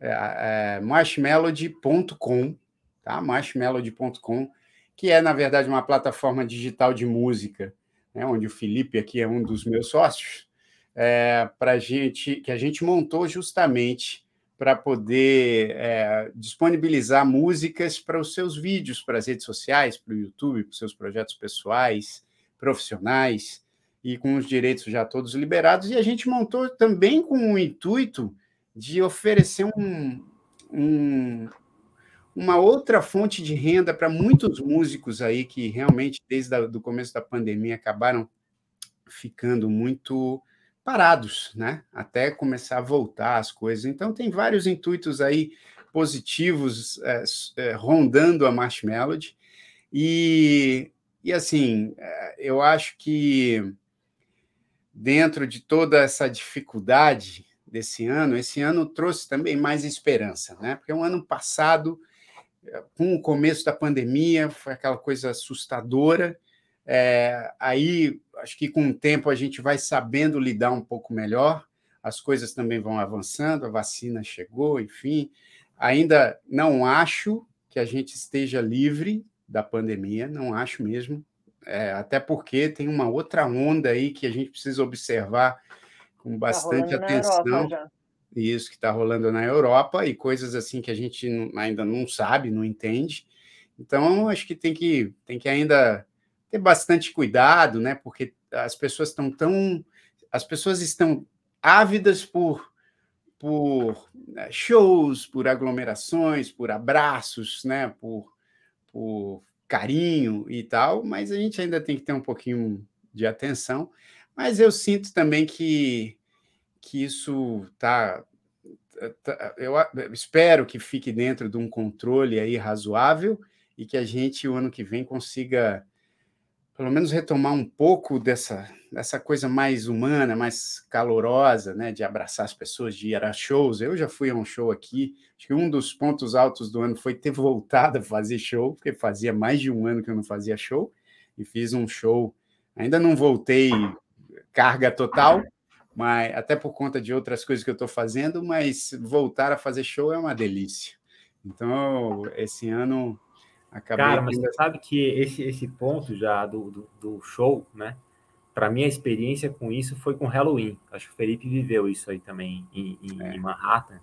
é, é, marshmelody.com, tá? Marshmelody.com, que é, na verdade, uma plataforma digital de música, né? onde o Felipe aqui é um dos meus sócios, é, para gente, que a gente montou justamente para poder é, disponibilizar músicas para os seus vídeos, para as redes sociais, para o YouTube, para os seus projetos pessoais, profissionais, e com os direitos já todos liberados. E a gente montou também com o intuito de oferecer um, um, uma outra fonte de renda para muitos músicos aí que realmente, desde o começo da pandemia, acabaram ficando muito parados, né? Até começar a voltar as coisas. Então, tem vários intuitos aí positivos é, é, rondando a Marshmallow. E, e assim, é, eu acho que dentro de toda essa dificuldade desse ano, esse ano trouxe também mais esperança, né? Porque o um ano passado, com o começo da pandemia, foi aquela coisa assustadora, é, aí, acho que com o tempo a gente vai sabendo lidar um pouco melhor, as coisas também vão avançando, a vacina chegou, enfim. Ainda não acho que a gente esteja livre da pandemia, não acho mesmo, é, até porque tem uma outra onda aí que a gente precisa observar com tá bastante tá atenção. Isso que está rolando na Europa e coisas assim que a gente ainda não sabe, não entende. Então, acho que tem que, tem que ainda ter bastante cuidado, né? Porque as pessoas estão tão. As pessoas estão ávidas por, por né, shows, por aglomerações, por abraços, né? Por, por carinho e tal, mas a gente ainda tem que ter um pouquinho de atenção. Mas eu sinto também que, que isso está. Tá, eu espero que fique dentro de um controle aí razoável e que a gente, o ano que vem, consiga pelo menos retomar um pouco dessa, dessa coisa mais humana, mais calorosa, né, de abraçar as pessoas, de ir a shows. Eu já fui a um show aqui, acho que um dos pontos altos do ano foi ter voltado a fazer show, porque fazia mais de um ano que eu não fazia show, e fiz um show. Ainda não voltei carga total, mas até por conta de outras coisas que eu estou fazendo, mas voltar a fazer show é uma delícia. Então, esse ano Acabei Cara, mas você sabe que esse, esse ponto já do, do, do show, né? Para mim, a experiência com isso foi com Halloween. Acho que o Felipe viveu isso aí também em, em, é. em Manhattan,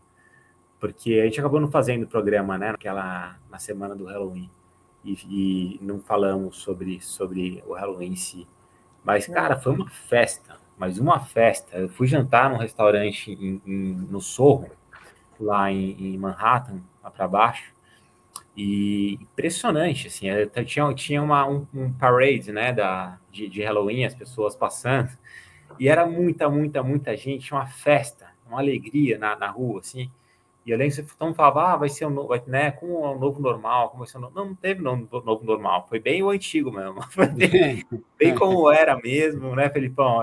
porque a gente acabou não fazendo programa, né? Naquela, na semana do Halloween. E, e não falamos sobre, sobre o Halloween em si. Mas, cara, foi uma festa. Mas uma festa. Eu fui jantar num restaurante em, em, no Sorro, lá em, em Manhattan, lá para baixo. E impressionante, assim, é, tinha, tinha uma, um, um, parade, né, da, de, de, Halloween, as pessoas passando, e era muita, muita, muita gente, uma festa, uma alegria na, na rua, assim, e lembro que você falava, ah, vai ser um novo, né, como o um novo normal, como vai ser um novo... Não, não teve novo, novo normal, foi bem o antigo mesmo, foi bem, bem como era mesmo, né, Felipão?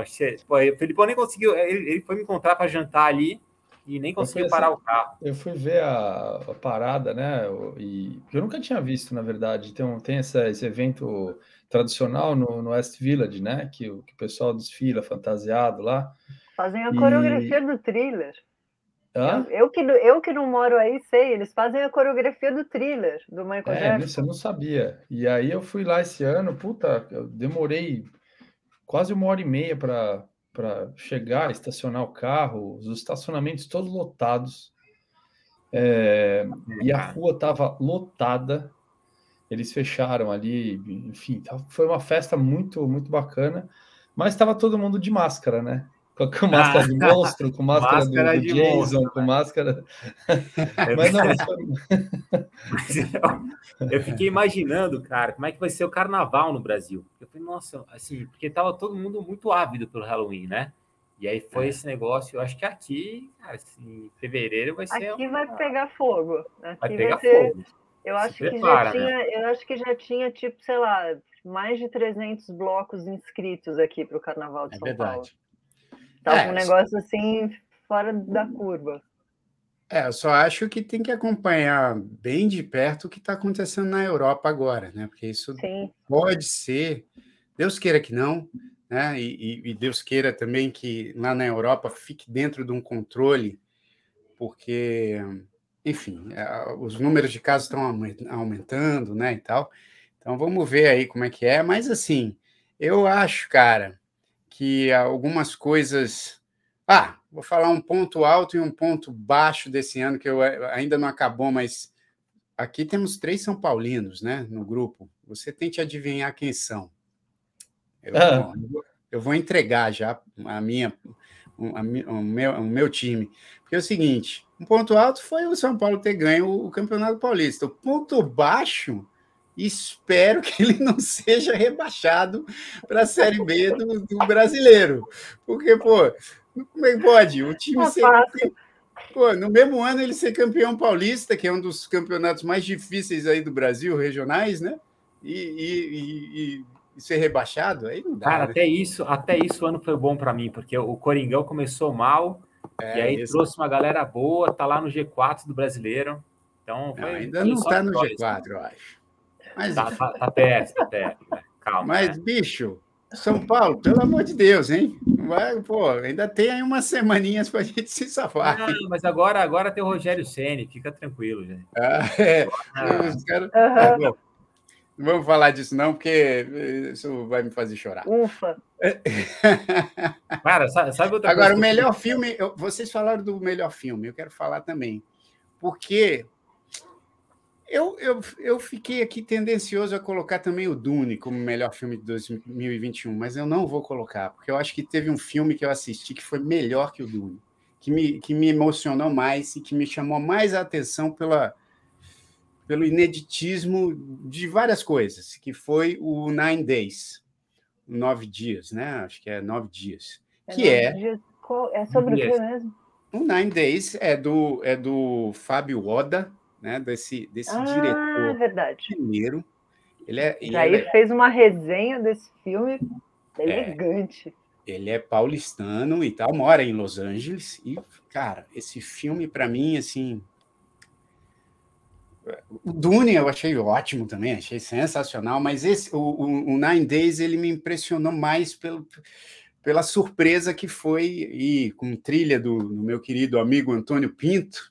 Pô, o Felipão nem conseguiu, ele, ele foi me encontrar para jantar ali, e nem conseguiu parar assim, o carro. Eu fui ver a, a, parada, né? E eu nunca tinha visto, na verdade. Tem, um, tem essa, esse evento tradicional no, no West Village, né? Que, que o pessoal desfila fantasiado lá. Fazem a e... coreografia do thriller. Eu, eu, que, eu que não moro aí, sei, eles fazem a coreografia do thriller, do Michael é, Jackson. Você não sabia. E aí eu fui lá esse ano, puta, eu demorei quase uma hora e meia para para chegar, estacionar o carro, os estacionamentos todos lotados. É, e a rua estava lotada. Eles fecharam ali, enfim, foi uma festa muito, muito bacana. Mas estava todo mundo de máscara, né? Com máscara de monstro, com máscara, máscara do, do Jason, monstro, com máscara. mas não, mas eu, eu, fiquei imaginando, cara, como é que vai ser o carnaval no Brasil. Eu falei, nossa, assim, porque tava todo mundo muito ávido pelo Halloween, né? E aí foi é. esse negócio, eu acho que aqui, cara, assim, fevereiro vai ser. Aqui uma... vai pegar fogo. Aqui vai pegar vai ser... fogo. Eu acho, que prepara, já tinha, né? eu acho que já tinha, tipo, sei lá, mais de 300 blocos inscritos aqui para o Carnaval de é São verdade. Paulo. Tá é, um negócio assim fora da curva. É, eu só acho que tem que acompanhar bem de perto o que está acontecendo na Europa agora, né? Porque isso Sim. pode ser, Deus queira que não, né? E, e, Deus queira também que lá na Europa fique dentro de um controle, porque, enfim, é, os números de casos estão aumentando, né? E tal. Então vamos ver aí como é que é. Mas assim, eu acho, cara, que algumas coisas. Ah, vou falar um ponto alto e um ponto baixo desse ano, que eu ainda não acabou, mas aqui temos três São Paulinos, né, no grupo. Você tente adivinhar quem são. Eu, ah. eu vou entregar já a minha, a, o, meu, o meu time. Porque é o seguinte: um ponto alto foi o São Paulo ter ganho o Campeonato Paulista. O ponto baixo espero que ele não seja rebaixado para a Série B do, do, brasileiro. Porque, pô, como é que pode? O time é ser. Pô, no mesmo ano ele ser campeão paulista, que é um dos campeonatos mais difíceis aí do Brasil, regionais, né? E, e, e, e ser rebaixado, aí não dá. Cara, né? até isso, até isso o ano foi bom para mim, porque o Coringão começou mal, é, e aí trouxe uma galera boa, tá lá no G4 do brasileiro. Então, não, ainda não está no G4, eu acho. Mas... Tá, tá, tá perto, tá perto. Né? Calma. Mas, né? bicho, São Paulo, pelo amor de Deus, hein? Vai, pô, ainda tem aí umas semaninhas para a gente se safar. Não, mas agora, agora tem o Rogério Ceni, fica tranquilo, gente. Ah, é. Ah. Uhum. não vamos falar disso, não, porque isso vai me fazer chorar. Ufa! Cara, sabe outra Agora, o melhor filme, vocês falaram do melhor filme, eu quero falar também. Porque eu, eu, eu fiquei aqui tendencioso a colocar também o Dune como melhor filme de 2021, mas eu não vou colocar, porque eu acho que teve um filme que eu assisti que foi melhor que o Dune, que me, que me emocionou mais e que me chamou mais a atenção pela, pelo ineditismo de várias coisas, que foi o Nine Days, Nove Dias, né? Acho que é Nove Dias. É que é. Dias. É sobre o que mesmo? O Nine Days é do, é do Fábio Oda né, desse, desse ah, diretor verdade. primeiro. Ele é, Jair ele é, fez uma resenha desse filme é, elegante. Ele é paulistano e tal, mora em Los Angeles. E, cara, esse filme, para mim, assim. O Dune eu achei ótimo também, achei sensacional, mas esse, o, o, o Nine Days ele me impressionou mais pelo, pela surpresa que foi, e com trilha do, do meu querido amigo Antônio Pinto,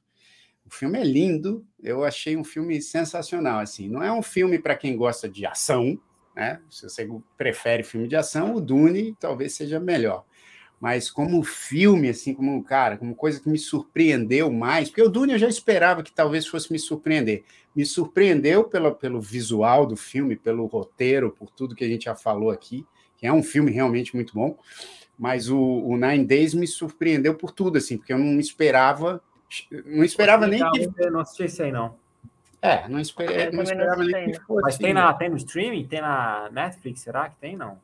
o filme é lindo, eu achei um filme sensacional. Assim, não é um filme para quem gosta de ação, né? Se você prefere filme de ação, o Dune talvez seja melhor. Mas como filme, assim, como cara, como coisa que me surpreendeu mais, porque o Dune eu já esperava que talvez fosse me surpreender. Me surpreendeu pelo, pelo visual do filme, pelo roteiro, por tudo que a gente já falou aqui, que é um filme realmente muito bom. Mas o, o Nine Days me surpreendeu por tudo, assim, porque eu não esperava não esperava nem que. Eu não assisti esse aí, não. É, não, esper... É, não esperava nem que fosse. Mas tem, na, tem no streaming? Tem na Netflix? Será que tem, não?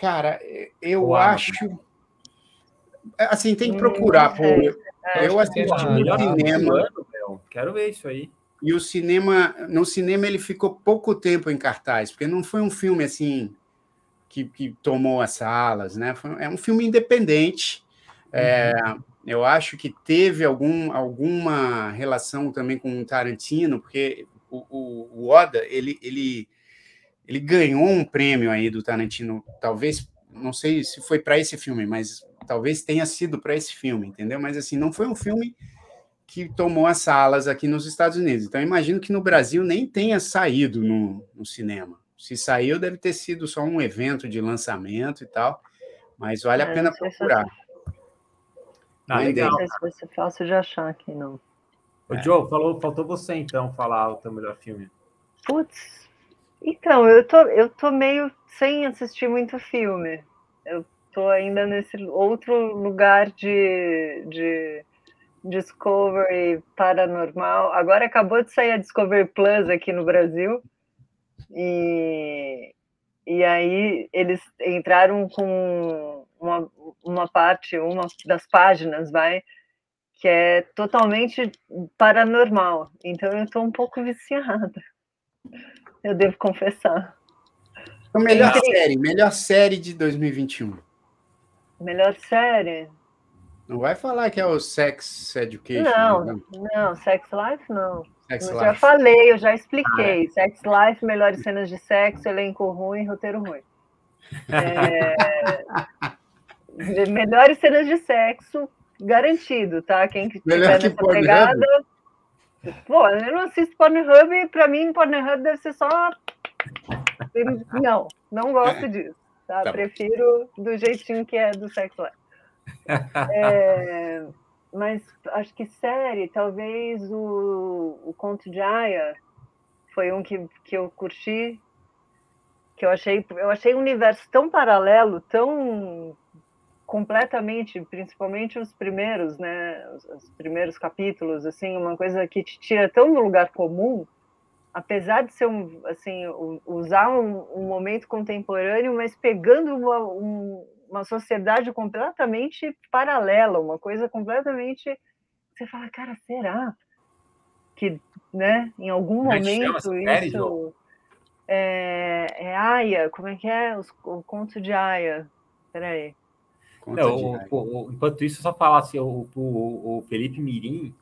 Cara, eu acho. Assim, tem que procurar. Hum, pô. Eu, é, eu assisti no cinema. Quero ver isso aí. E o cinema, no cinema ele ficou pouco tempo em cartaz, porque não foi um filme assim que, que tomou as salas, né? Foi, é um filme independente. É, uhum. É, eu acho que teve algum, alguma relação também com o Tarantino, porque o, o, o Oda ele, ele, ele ganhou um prêmio aí do Tarantino, talvez, não sei se foi para esse filme, mas talvez tenha sido para esse filme, entendeu? Mas assim, não foi um filme que tomou as salas aqui nos Estados Unidos. Então, imagino que no Brasil nem tenha saído no, no cinema. Se saiu, deve ter sido só um evento de lançamento e tal, mas vale a é, pena procurar. Ah, legal. Não sei se vai ser fácil de achar aqui, não. Ô, é. Joe, falou, faltou você então falar o teu melhor filme. Putz, então, eu tô, eu tô meio sem assistir muito filme. Eu tô ainda nesse outro lugar de, de Discovery Paranormal. Agora acabou de sair a Discovery Plus aqui no Brasil. E, e aí eles entraram com uma, uma parte, uma das páginas, vai, que é totalmente paranormal. Então eu estou um pouco viciada. Eu devo confessar. A melhor série, melhor série de 2021. Melhor série? Não vai falar que é o Sex Education. Não, né? não, Sex Life não. Sex eu Life. já falei, eu já expliquei. Ah, é. Sex Life, melhores cenas de sexo, elenco ruim, roteiro ruim. É... melhores cenas de sexo, garantido, tá? Quem Melhor que nessa pegada. Pô, eu não assisto Pornhub e pra mim Pornhub deve ser só. Não, não gosto disso. Tá? tá Prefiro do jeitinho que é do Sex Life. É, mas acho que série, talvez o, o Conto de Aya foi um que, que eu curti, que eu achei, eu achei um universo tão paralelo, tão completamente, principalmente os primeiros, né, os, os, primeiros capítulos, assim, uma coisa que te tira tão do lugar comum, apesar de ser um, assim, usar um, um momento contemporâneo, mas pegando uma, um, uma sociedade completamente paralela, uma coisa completamente. Você fala, cara, será que, né, em algum momento isso. É, é Aya, como é que é? Os, o conto de Aya. Peraí. Não, o, o, enquanto isso, só falar assim, o, o, Felipe Mirim.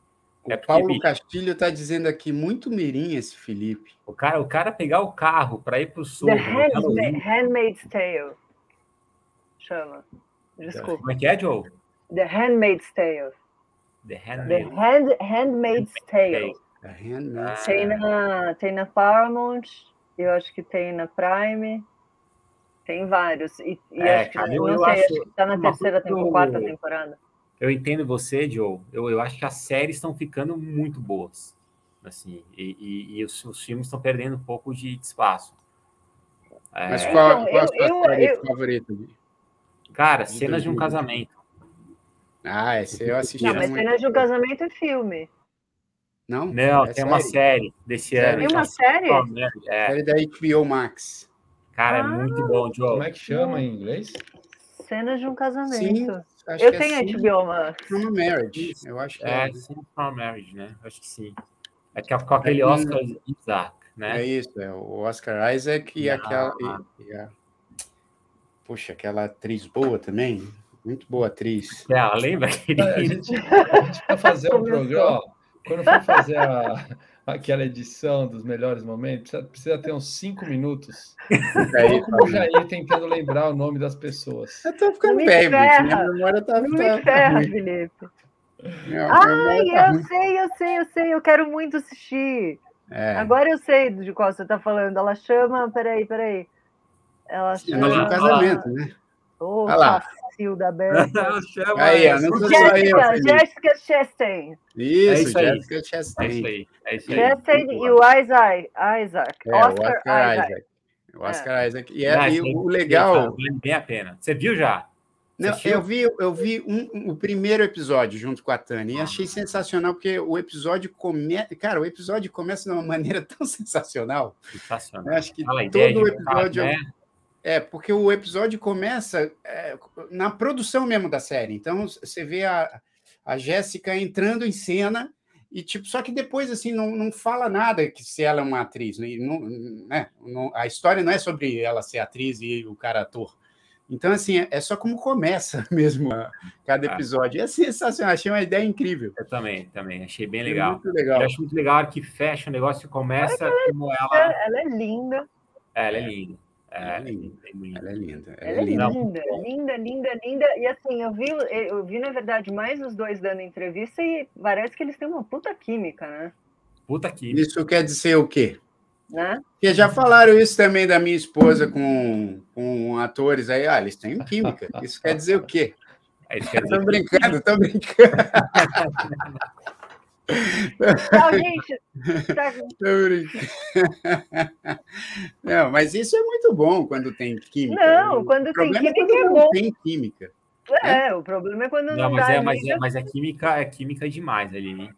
O é Paulo Castilho está dizendo aqui, muito mirim esse Felipe. O cara, o cara pegar o carro para ir para o sul. The Handmaid's, Handmaid's Tale chama. Desculpa. Como é que é, Joe? The Handmaid's Tale. The Handmaid's, The Hand, Handmaid's Tale. The Handmaid's tem, na, tem na Paramount, eu acho que tem na Prime. Tem vários. E, e é, acho que, cara, não eu sei, acho, que tá na terceira, temporada, quarta temporada. Eu entendo você, Joe. Eu, eu acho que as séries estão ficando muito boas. Assim, e, e, e os, os, filmes estão perdendo um pouco de, espaço. Mas é... qual, então, qual a sua série eu, favorita? Cara, cenas de um casamento. Ah, esse eu assisti. Não, mas cenas de um casamento é filme. Não? Não, é tem série. uma série desse ano. Tem uma série? É. Série da HBO Max. Cara, ah, é muito bom, Joe. Como é que chama em inglês? Cenas de um casamento. Sim, eu é tenho é HBO Max. From Marriage, eu acho que é. É, sim, From Marriage, né? Acho que sim. É que é com aquele é, Oscar Isaac, né? É isso, é o Oscar Isaac e ah, aquela... E, e a Puxa, aquela atriz boa também. Muito boa atriz. É, lembra? Que... A gente, a gente vai fazer um programa. quando for fazer a, aquela edição dos melhores momentos, precisa, precisa ter uns cinco minutos. Aí, como o Jair tentando lembrar o nome das pessoas. Eu tô ficando bem, minha memória tá. Não me ferra, Felipe. Ai, tá eu sei, eu sei, eu sei, eu quero muito assistir. É. Agora eu sei de qual você está falando. Ela chama. Peraí, peraí. Ela chama... Mas no casamento, né? Ô, Olha lá. Cacilda Ela chama aí, ó, não Jessica, eu, Jessica Chastain. Isso, é isso Jessica Chastain. É isso aí. É isso aí. Chastain e o Isaac. Isaac. É, Oscar, Oscar Isaac. Isaac. O Oscar é. Isaac. E, é, e o legal. Vale bem a pena. Você viu já? Não, eu vi, eu vi um, um, o primeiro episódio junto com a Tânia e achei sensacional, porque o episódio começa. Cara, o episódio começa de uma maneira tão sensacional. Sensacional. Eu acho que Fala todo o episódio. Né? É, porque o episódio começa é, na produção mesmo da série. Então, você vê a, a Jéssica entrando em cena e, tipo, só que depois, assim, não, não fala nada que se ela é uma atriz. Né? Não, né? Não, a história não é sobre ela ser atriz e o cara ator. Então, assim, é, é só como começa mesmo cada ah. episódio. É sensacional, achei uma ideia incrível. Eu também, também, achei bem legal. É muito legal. Eu acho muito legal que fecha o negócio e começa ela como ela... Ela é linda. É, ela é linda. É, ela é linda. Ela é linda. Ela, é linda, linda, linda, linda. E assim, eu vi, eu vi, na verdade, mais os dois dando entrevista e parece que eles têm uma puta química, né? Puta química. Isso quer dizer o quê? Né? Porque já falaram isso também da minha esposa com, com atores aí. Ah, eles têm química. Isso quer dizer o quê? É, isso quer dizer tô brincando, Tchau, gente. Tá... Não, mas isso é muito bom quando tem química. Não, quando tem química é, quando é bom. Tem química. É, né? o problema é quando não, não mas, é, mas, é, mas é química, é química demais ali.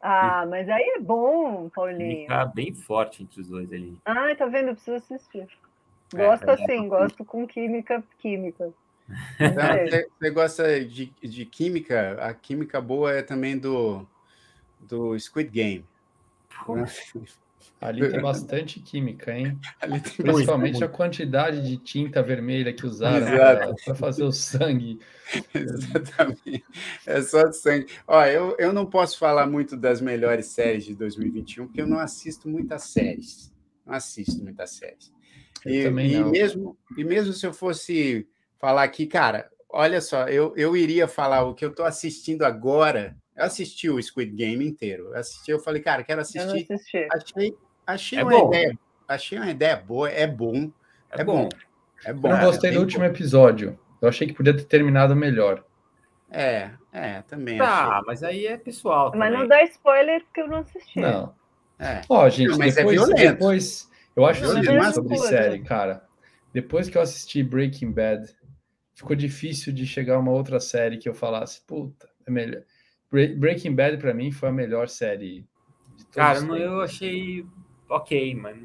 Ah, mas aí é bom, Paulinho. Química bem forte entre os dois ali. Ah, tá vendo? Eu preciso assistir. Gosto é, assim, gosto com química, química. Então, você, você, gosta de, de química? A química boa é também do, do Squid Game. Né? Ali tem bastante química, hein? Principalmente muito. a quantidade de tinta vermelha que usaram para fazer o sangue. Exatamente. É só sangue. Ó, eu, eu não posso falar muito das melhores séries de 2021, porque eu não assisto muitas séries. Não assisto muitas séries. Eu e, também não. E mesmo, e mesmo se eu fosse falar aqui, cara, olha só, eu, eu iria falar o que eu estou assistindo agora. Eu assisti o Squid Game inteiro. Eu assisti, eu falei, cara, quero assistir. Achei, achei é uma bom. ideia, achei uma ideia boa, é bom. É, é bom. bom. É bom. Eu não gostei é do último bom. episódio. Eu achei que podia ter terminado melhor. É, é, também. Tá, achei. mas aí é pessoal. Mas não dá spoiler porque eu não assisti. Não. É. Ó, gente, mas é depois, é depois eu acho o sobre série, cara. Depois que eu assisti Breaking Bad, ficou difícil de chegar a uma outra série que eu falasse, puta, é melhor. Breaking Bad para mim foi a melhor série. cara, não, eu achei ok, mas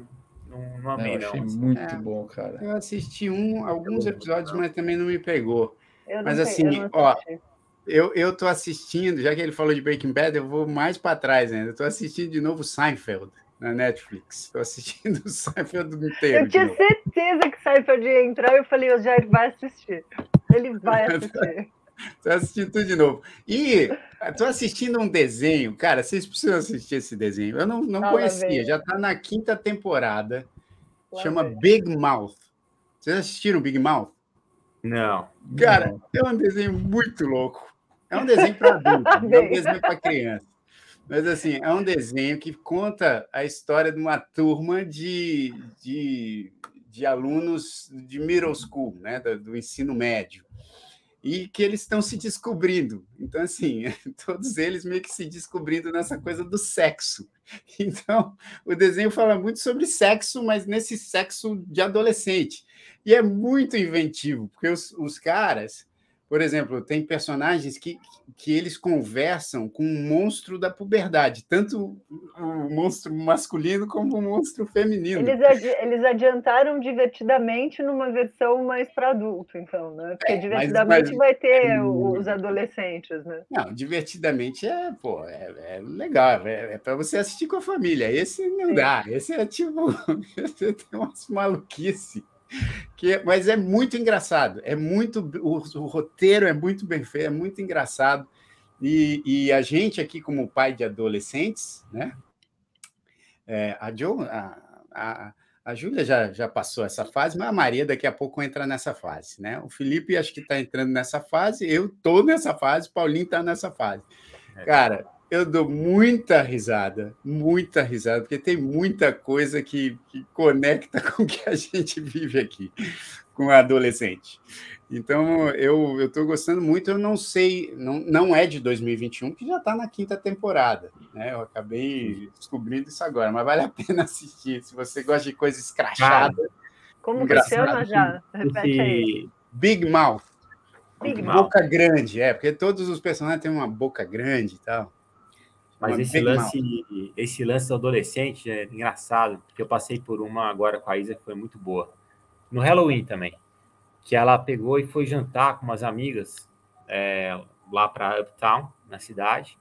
não, não amei, não. Eu achei não. muito é, bom, cara. Eu assisti um, alguns episódios, mas também não me pegou. mas assim, sei, ó, eu, eu tô assistindo, já que ele falou de Breaking Bad, eu vou mais para trás ainda. Eu tô assistindo de novo Seinfeld na Netflix. Estou assistindo o Seinfeld inteiro. Eu tinha certeza que Seinfeld ia entrar e eu falei, o Jair vai assistir. Ele vai assistir. Estou assistindo tudo de novo. E estou assistindo um desenho, cara, vocês precisam assistir esse desenho. Eu não, não conhecia, já está na quinta temporada. Lá chama vem. Big Mouth. Vocês assistiram Big Mouth? Não. Cara, não. é um desenho muito louco. É um desenho para adulto, não é um desenho para criança. Mas assim, é um desenho que conta a história de uma turma de, de, de alunos de middle school, né, do, do ensino médio, e que eles estão se descobrindo. Então, assim, todos eles meio que se descobrindo nessa coisa do sexo. Então, o desenho fala muito sobre sexo, mas nesse sexo de adolescente. E é muito inventivo, porque os, os caras por exemplo, tem personagens que, que eles conversam com um monstro da puberdade, tanto o monstro masculino como o monstro feminino. Eles, adi eles adiantaram divertidamente numa versão mais para adulto, então, né? Porque é, divertidamente mas, mas, vai ter é, os adolescentes, né? Não, divertidamente é, pô, é, é legal, é, é para você assistir com a família. Esse não Sim. dá, esse é tipo, tem umas maluquices. Que, mas é muito engraçado, é muito o, o, roteiro é muito bem feito, é muito engraçado. E, e a gente aqui, como pai de adolescentes, né? É, a, jo, a, a, a Júlia já, já passou essa fase, mas a Maria daqui a pouco entra nessa fase, né? O Felipe acho que está entrando nessa fase, eu estou nessa fase, o Paulinho está nessa fase. É. Cara, eu dou muita risada, muita risada, porque tem muita coisa que, que conecta com o que a gente vive aqui, com a adolescente. Então, eu estou gostando muito. Eu não sei, não, não é de 2021, que já está na quinta temporada. Né? Eu acabei descobrindo isso agora, mas vale a pena assistir. Se você gosta de coisa escrachada. Como que chama já? Repete aí. Big Mouth. Big boca Mouth. grande, é, porque todos os personagens têm uma boca grande e tal. Mas esse lance, esse lance adolescente é engraçado, porque eu passei por uma agora com a Isa que foi muito boa. No Halloween também. Que ela pegou e foi jantar com umas amigas é, lá para Uptown, na cidade.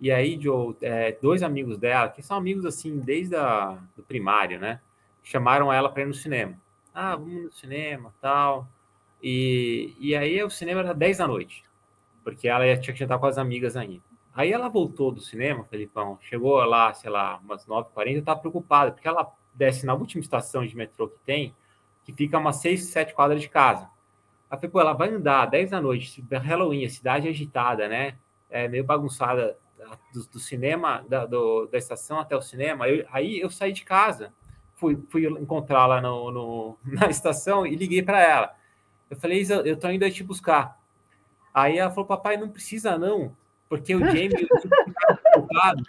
E aí, Joe, é, dois amigos dela, que são amigos assim desde a, do primário, né? Chamaram ela para ir no cinema. Ah, vamos no cinema, tal. E, e aí o cinema era 10 da noite, porque ela tinha que jantar com as amigas ainda. Aí ela voltou do cinema, Felipão, chegou lá, sei lá, umas 9h40, eu tava preocupada, porque ela desce na última estação de metrô que tem, que fica umas 6, 7 quadras de casa. Ela falou, pô, ela vai andar 10 da noite, Halloween, a cidade agitada, né? É meio bagunçada do, do cinema, da, do, da estação até o cinema. Eu, aí eu saí de casa, fui, fui encontrá-la no, no, na estação e liguei para ela. Eu falei, eu tô indo aí te buscar. Aí ela falou, papai, não precisa não porque o James e o preocupados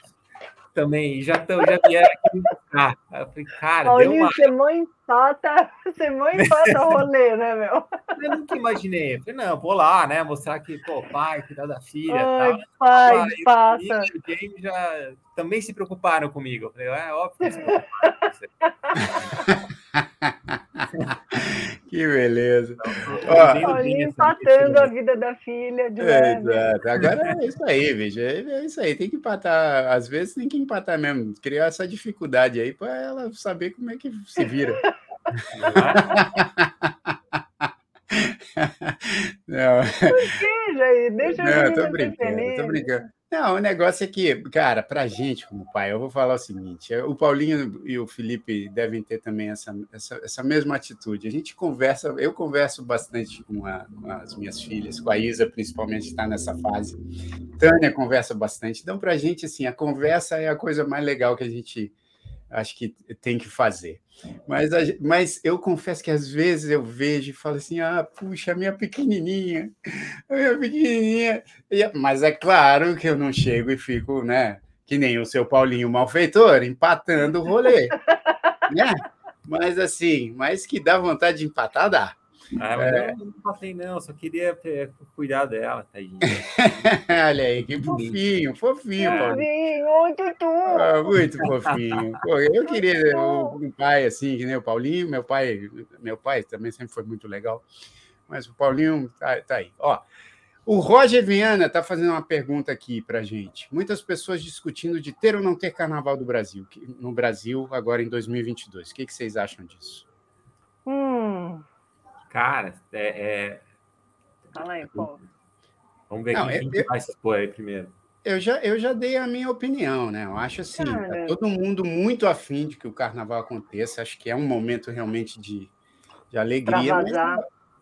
também, já, tão, já vieram aqui me buscar. Eu falei, cara, Paulinho, deu uma... você mó empata, você mó empata rolê, né, meu? Eu nunca imaginei. Eu falei, não, vou lá, né, mostrar que, pô, pai, cuidar da filha. Ai, tal. pai, ah, passa. E o James já também se preocuparam comigo. Eu falei, é óbvio que se preocuparam que beleza. Paulinho empatando a vida da filha de é, Exato. Agora é isso aí, veja. É, é isso aí. Tem que empatar. Às vezes tem que empatar mesmo. Criar essa dificuldade aí para ela saber como é que se vira. Não. Por que, Jair? Deixa eu Não, tô brincando, tô brincando. Não, o negócio é que, cara, para gente como pai, eu vou falar o seguinte: o Paulinho e o Felipe devem ter também essa, essa, essa mesma atitude. A gente conversa, eu converso bastante com, a, com as minhas filhas, com a Isa, principalmente, está nessa fase. Tânia conversa bastante. Então, para a gente, assim, a conversa é a coisa mais legal que a gente acho que tem que fazer. Mas, mas eu confesso que às vezes eu vejo e falo assim: ah, puxa, minha pequenininha, minha pequenininha. Mas é claro que eu não chego e fico, né, que nem o seu Paulinho malfeitor, empatando o rolê. né? Mas assim, mas que dá vontade de empatar, dá. Ah, mas é. eu não passei, não, só queria cuidar dela, tadinha. Olha aí, que fofinho, fofinho, Paulinho. Fofinho, Tutu. Ah, muito fofinho. Pô, eu queria um pai assim, que nem o Paulinho, meu pai, meu pai também sempre foi muito legal. Mas o Paulinho tá, tá aí. Ó, o Roger Viana está fazendo uma pergunta aqui para gente. Muitas pessoas discutindo de ter ou não ter Carnaval do Brasil, no Brasil agora em 2022. O que, que vocês acham disso? Cara, é. é... Fala aí, pô. Vamos ver Não, quem, eu, vai se expor aí primeiro. Eu já, eu já dei a minha opinião, né? Eu acho assim, tá todo mundo muito afim de que o carnaval aconteça. Acho que é um momento realmente de, de alegria. Mas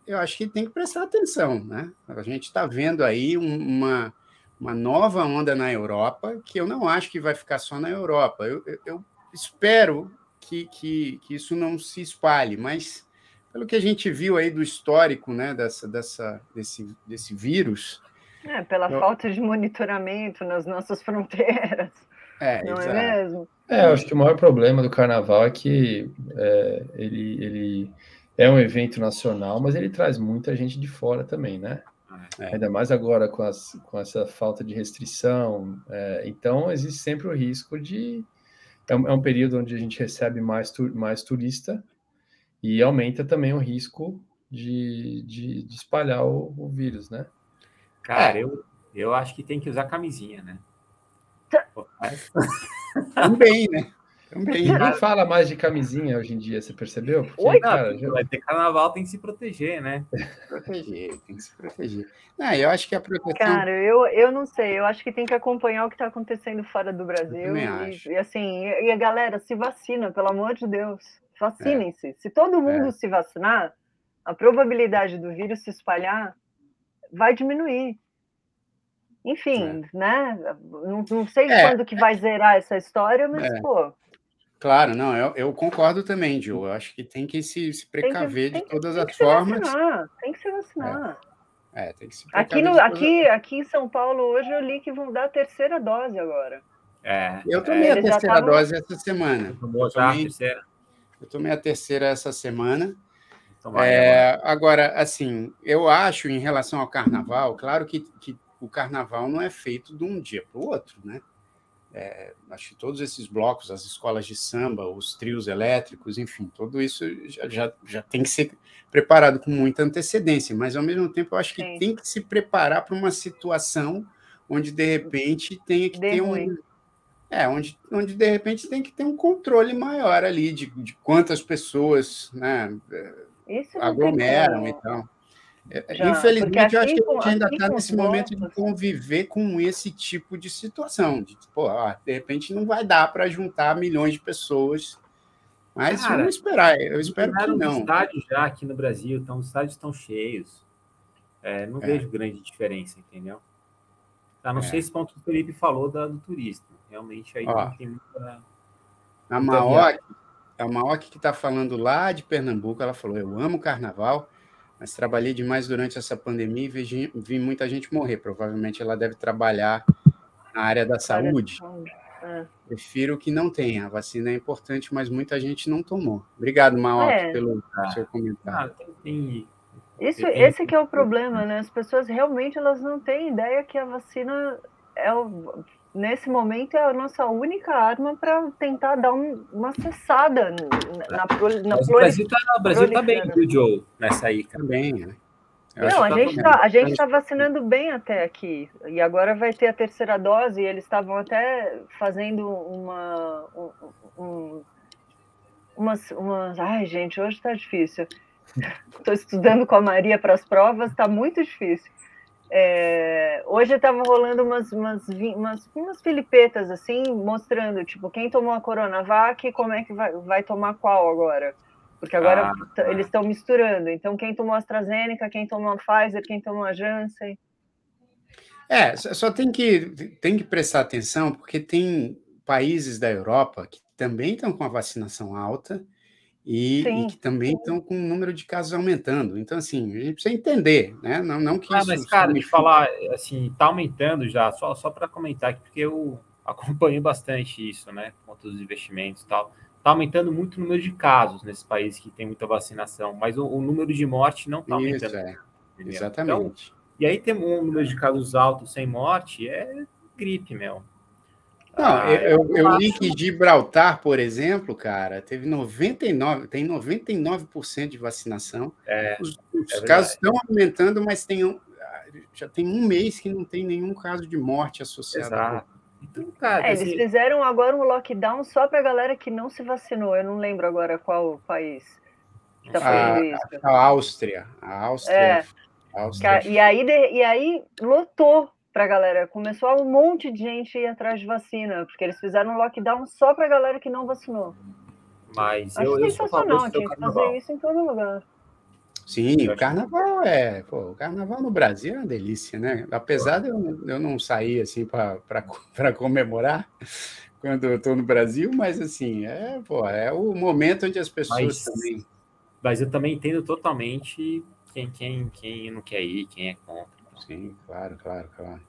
eu acho que tem que prestar atenção, né? A gente está vendo aí uma, uma nova onda na Europa que eu não acho que vai ficar só na Europa. Eu, eu, eu espero que, que, que isso não se espalhe, mas pelo que a gente viu aí do histórico, né, dessa, dessa, desse, desse vírus. É, pela eu... falta de monitoramento nas nossas fronteiras. É, não é exato. é mesmo? É, eu acho que o maior problema do carnaval é que é, ele, ele é um evento nacional, mas ele traz muita gente de fora também, né? É. Ainda mais agora com, as, com essa falta de restrição. É, então, existe sempre o risco de. É um, é um, período onde a gente recebe mais, tu, mais turista e aumenta também o risco de, de, de espalhar o, o, vírus, né? Cara, é. eu, eu acho que tem que usar camisinha, né? Também, né? Também. Ninguém fala mais de camisinha hoje em dia, você percebeu? Porque, Oi, cara, já... vai ter carnaval, tem que se proteger, né? proteger, tem que se proteger. Não, eu acho que a proteção. Cara, eu, eu não sei, eu acho que tem que acompanhar o que está acontecendo fora do Brasil. E, e, assim, e a galera se vacina, pelo amor de Deus. Vacinem-se. É. Se todo mundo é. se vacinar, a probabilidade do vírus se espalhar vai diminuir. Enfim, é. né? Não, não sei é. quando que vai zerar essa história, mas, é. pô. Claro, não, eu, eu concordo também, Gil. Eu acho que tem que se, se precaver que, de todas as formas. Vacinar, tem que se vacinar. É, tem que se aqui, no, aqui, aqui em São Paulo, hoje eu li que vão dar a terceira dose agora. É, eu tomei a terceira tavam... dose essa semana. Tomou a terceira. Eu tomei a terceira essa semana. Então é, agora, assim, eu acho em relação ao carnaval, claro que, que o carnaval não é feito de um dia para o outro, né? É, acho que todos esses blocos, as escolas de samba, os trios elétricos, enfim, tudo isso já, já, já tem que ser preparado com muita antecedência, mas ao mesmo tempo eu acho que Sim. tem que se preparar para uma situação onde de repente tenha que ter um, é, onde, onde de repente tem que ter um controle maior ali de, de quantas pessoas né, aglomeram e tal. É, Já, Infelizmente, eu acho que a gente ainda está nesse momento de conviver com esse tipo de situação. De, pô, ó, de repente não vai dar para juntar milhões de pessoas. Mas Cara, vamos esperar. Eu espero que não. estádios já aqui no Brasil, então os estádios estão cheios. É, não é. vejo grande diferença, entendeu? A não é. ser esse ponto que o Felipe falou da, do turista. Realmente aí Ó, tem muita. A Maoc, a Maoc que está falando lá de Pernambuco, ela falou: Eu amo carnaval, mas trabalhei demais durante essa pandemia e vi, vi muita gente morrer. Provavelmente ela deve trabalhar na área da saúde. É. Prefiro que não tenha. A vacina é importante, mas muita gente não tomou. Obrigado, Maoto, é. pelo ah. seu comentário. Ah, tem, Isso, esse que é o problema, né? As pessoas realmente elas não têm ideia que a vacina é o, nesse momento é a nossa única arma para tentar dar um, uma cessada na, na, Mas o Brasil está Brasil tá bem, viu, Joe, nessa aí. Também, né? Não, a tá gente tá, a gente está vacinando bem até aqui. E agora vai ter a terceira dose, e eles estavam até fazendo uma. Um, um, umas, umas. Ai, gente, hoje está difícil. Estou estudando com a Maria para as provas, está muito difícil. É, hoje estava rolando umas, umas, umas, umas filipetas assim, mostrando tipo quem tomou a Coronavac e como é que vai, vai tomar qual agora. Porque agora ah, eles estão misturando. Então, quem tomou a AstraZeneca, quem tomou a Pfizer, quem tomou a Janssen. É, só tem que, tem que prestar atenção, porque tem países da Europa que também estão com a vacinação alta e, e, que também estão com o número de casos aumentando. Então, assim, a gente precisa entender, né? Não, não que ah, Mas, cara, de falar, assim, está aumentando já, só, só para comentar aqui, porque eu acompanhei bastante isso, né? Quanto os investimentos e tal. Está aumentando muito o número de casos nesses países que tem muita vacinação, mas o, o número de morte não está aumentando. É. Exatamente. Então, e aí tem um número de casos altos sem morte, é gripe, meu. Não, ah, eu, eu, eu li que Gibraltar, por exemplo, cara, teve 99, tem 99% de vacinação. É, os, os é casos estão aumentando, mas tem já tem um mês que não tem nenhum caso de morte associado. Exato. Então, cara, é, eles fizeram agora um lockdown só para a galera que não se vacinou. Eu não lembro agora qual país. Tá a, a, Áustria. A Áustria. É. A Áustria. E, aí, e aí lotou para a galera. Começou um monte de gente ir atrás de vacina, porque eles fizeram um lockdown só para a galera que não vacinou. Mas Acho eu, sensacional, eu tinha que fazer isso em todo lugar. Sim, o carnaval é. Pô, o carnaval no Brasil é uma delícia, né? Apesar de eu, eu não sair assim para comemorar quando eu estou no Brasil, mas assim, é, pô, é o momento onde as pessoas mas, também. Mas eu também entendo totalmente quem, quem, quem não quer ir, quem é contra. Sim, claro, claro, claro.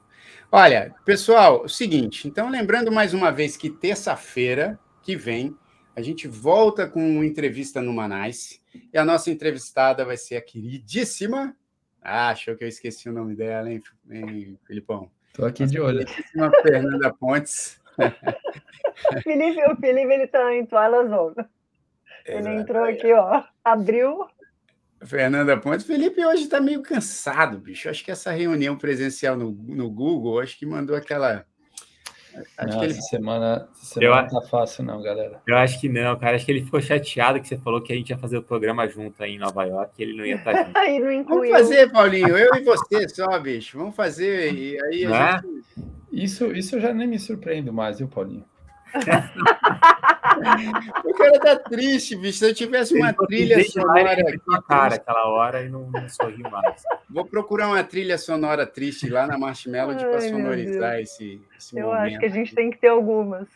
Olha, pessoal, o seguinte, então lembrando mais uma vez que terça-feira que vem a gente volta com uma entrevista no Manais e a nossa entrevistada vai ser a queridíssima. Ah, achou que eu esqueci o nome dela, hein, hein Filipão? Estou aqui de olho. Fernanda Pontes. Felipe, o Felipe ele está em toalha azul. Ele entrou aqui, ó, abriu Fernanda Pontes. Felipe hoje está meio cansado, bicho. Acho que essa reunião presencial no, no Google, acho que mandou aquela. Acho não, que ele... semana, semana eu, não tá fácil, não, galera. Eu acho que não, cara. Acho que ele ficou chateado que você falou que a gente ia fazer o programa junto aí em Nova York e ele não ia estar tá junto. aí não Vamos fazer, Paulinho, eu e você só, bicho. Vamos fazer. E aí a é? gente... isso, isso eu já nem me surpreendo mais, viu, Paulinho? o cara tá triste, bicho. Se eu tivesse uma trilha sonora aqui. Cara, aquela hora e não, não sorriu mais. Vou procurar uma trilha sonora triste lá na Marshmallow para sonorizar esse, esse eu momento. acho que a gente tem que ter algumas.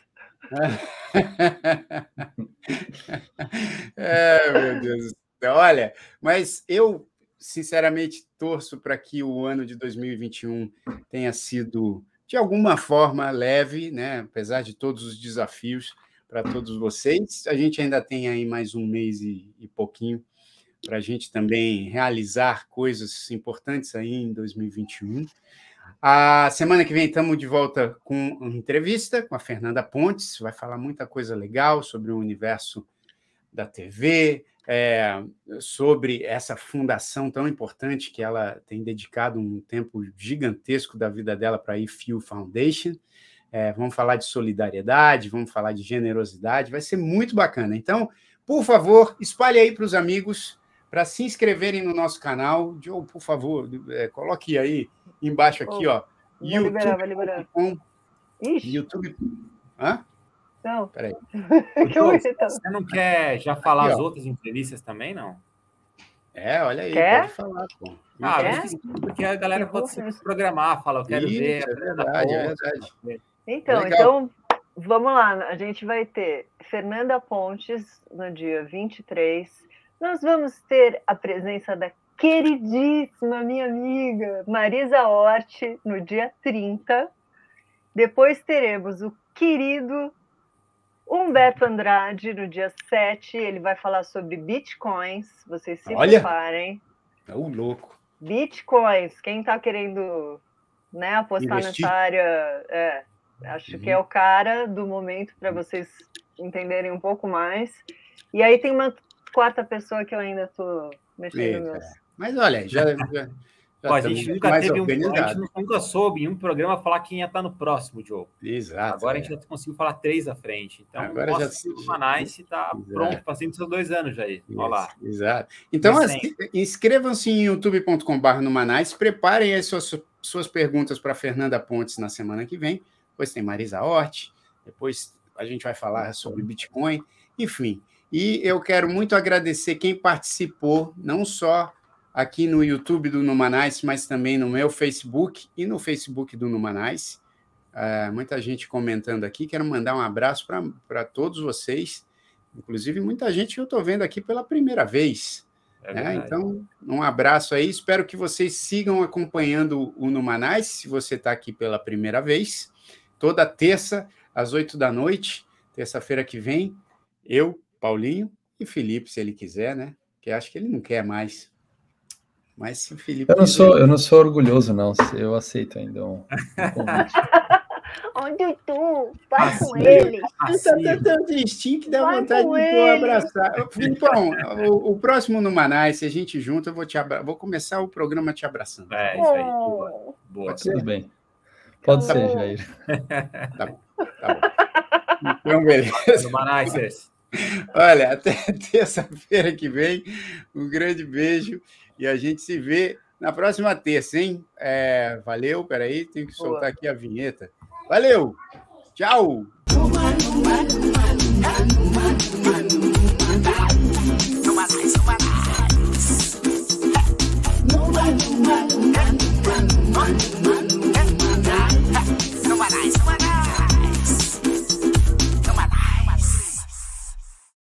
é, meu Deus. Olha, mas eu sinceramente torço para que o ano de 2021 tenha sido de alguma forma leve, né? apesar de todos os desafios para todos vocês. A gente ainda tem aí mais um mês e, e pouquinho para a gente também realizar coisas importantes aí em 2021. A semana que vem estamos de volta com uma entrevista com a Fernanda Pontes, vai falar muita coisa legal sobre o universo da TV, é, sobre essa fundação tão importante que ela tem dedicado um tempo gigantesco da vida dela para a IFU Foundation. É, vamos falar de solidariedade, vamos falar de generosidade, vai ser muito bacana. Então, por favor, espalhe aí para os amigos para se inscreverem no nosso canal. Joe, por favor, é, coloque aí embaixo aqui, oh, ó. YouTube. YouTube. Hã? Não. Peraí. você não quer já falar Aqui, as outras entrevistas também, não? É, olha aí, quer? pode falar, pô. Ah, porque a galera pode se programar, fala, eu quero Isso, ver. É verdade, é verdade. Então, Legal. então, vamos lá. A gente vai ter Fernanda Pontes no dia 23. Nós vamos ter a presença da queridíssima minha amiga Marisa Hort no dia 30. Depois teremos o querido Humberto Andrade no dia 7. Ele vai falar sobre bitcoins. Vocês se Olha, preparem. É o louco. Bitcoins. Quem está querendo né, apostar Investir. nessa área, é, acho uhum. que é o cara do momento para vocês entenderem um pouco mais. E aí tem uma quarta pessoa que eu ainda estou mexendo Eita. meus. Mas olha, já, já, Ó, a gente nunca teve um, a gente nunca soube em um programa falar quem ia estar no próximo jogo. Exato. Agora é. a gente já conseguiu falar três à frente. Então, Agora o já... Manice está pronto, fazendo seus dois anos já aí. Olha lá. Exato. Então, inscrevam-se em youtube.com.br no Manais, preparem as suas, suas perguntas para Fernanda Pontes na semana que vem. Depois tem Marisa Hort, depois a gente vai falar sobre Bitcoin, enfim. E eu quero muito agradecer quem participou, não só aqui no YouTube do Numanais, mas também no meu Facebook e no Facebook do Numanais. Uh, muita gente comentando aqui. Quero mandar um abraço para todos vocês, inclusive muita gente que eu estou vendo aqui pela primeira vez. É né? Então, um abraço aí. Espero que vocês sigam acompanhando o Numanais, se você está aqui pela primeira vez. Toda terça, às oito da noite, terça-feira que vem, eu, Paulinho e Felipe, se ele quiser, né? Que acho que ele não quer mais. Mas se o Felipe. Eu não sou, eu não sou orgulhoso, não. Eu aceito ainda um, um convite. Onde tu? Vai assim, com ele. Assim. Tá tão tristinho que dá Vai vontade de tu abraçar. Filipão, o, o, próximo no Manaus, se a gente junta, eu vou te abra... vou começar o programa te abraçando. É, isso aí. Boa. Boa. Tudo bem. Pode tá ser, bom. Jair. Tá bom, tá bom. Então, beleza. Manaus. Olha, até terça-feira que vem. Um grande beijo e a gente se vê na próxima terça, hein? É, valeu, peraí, tenho que soltar Boa. aqui a vinheta. Valeu! Tchau!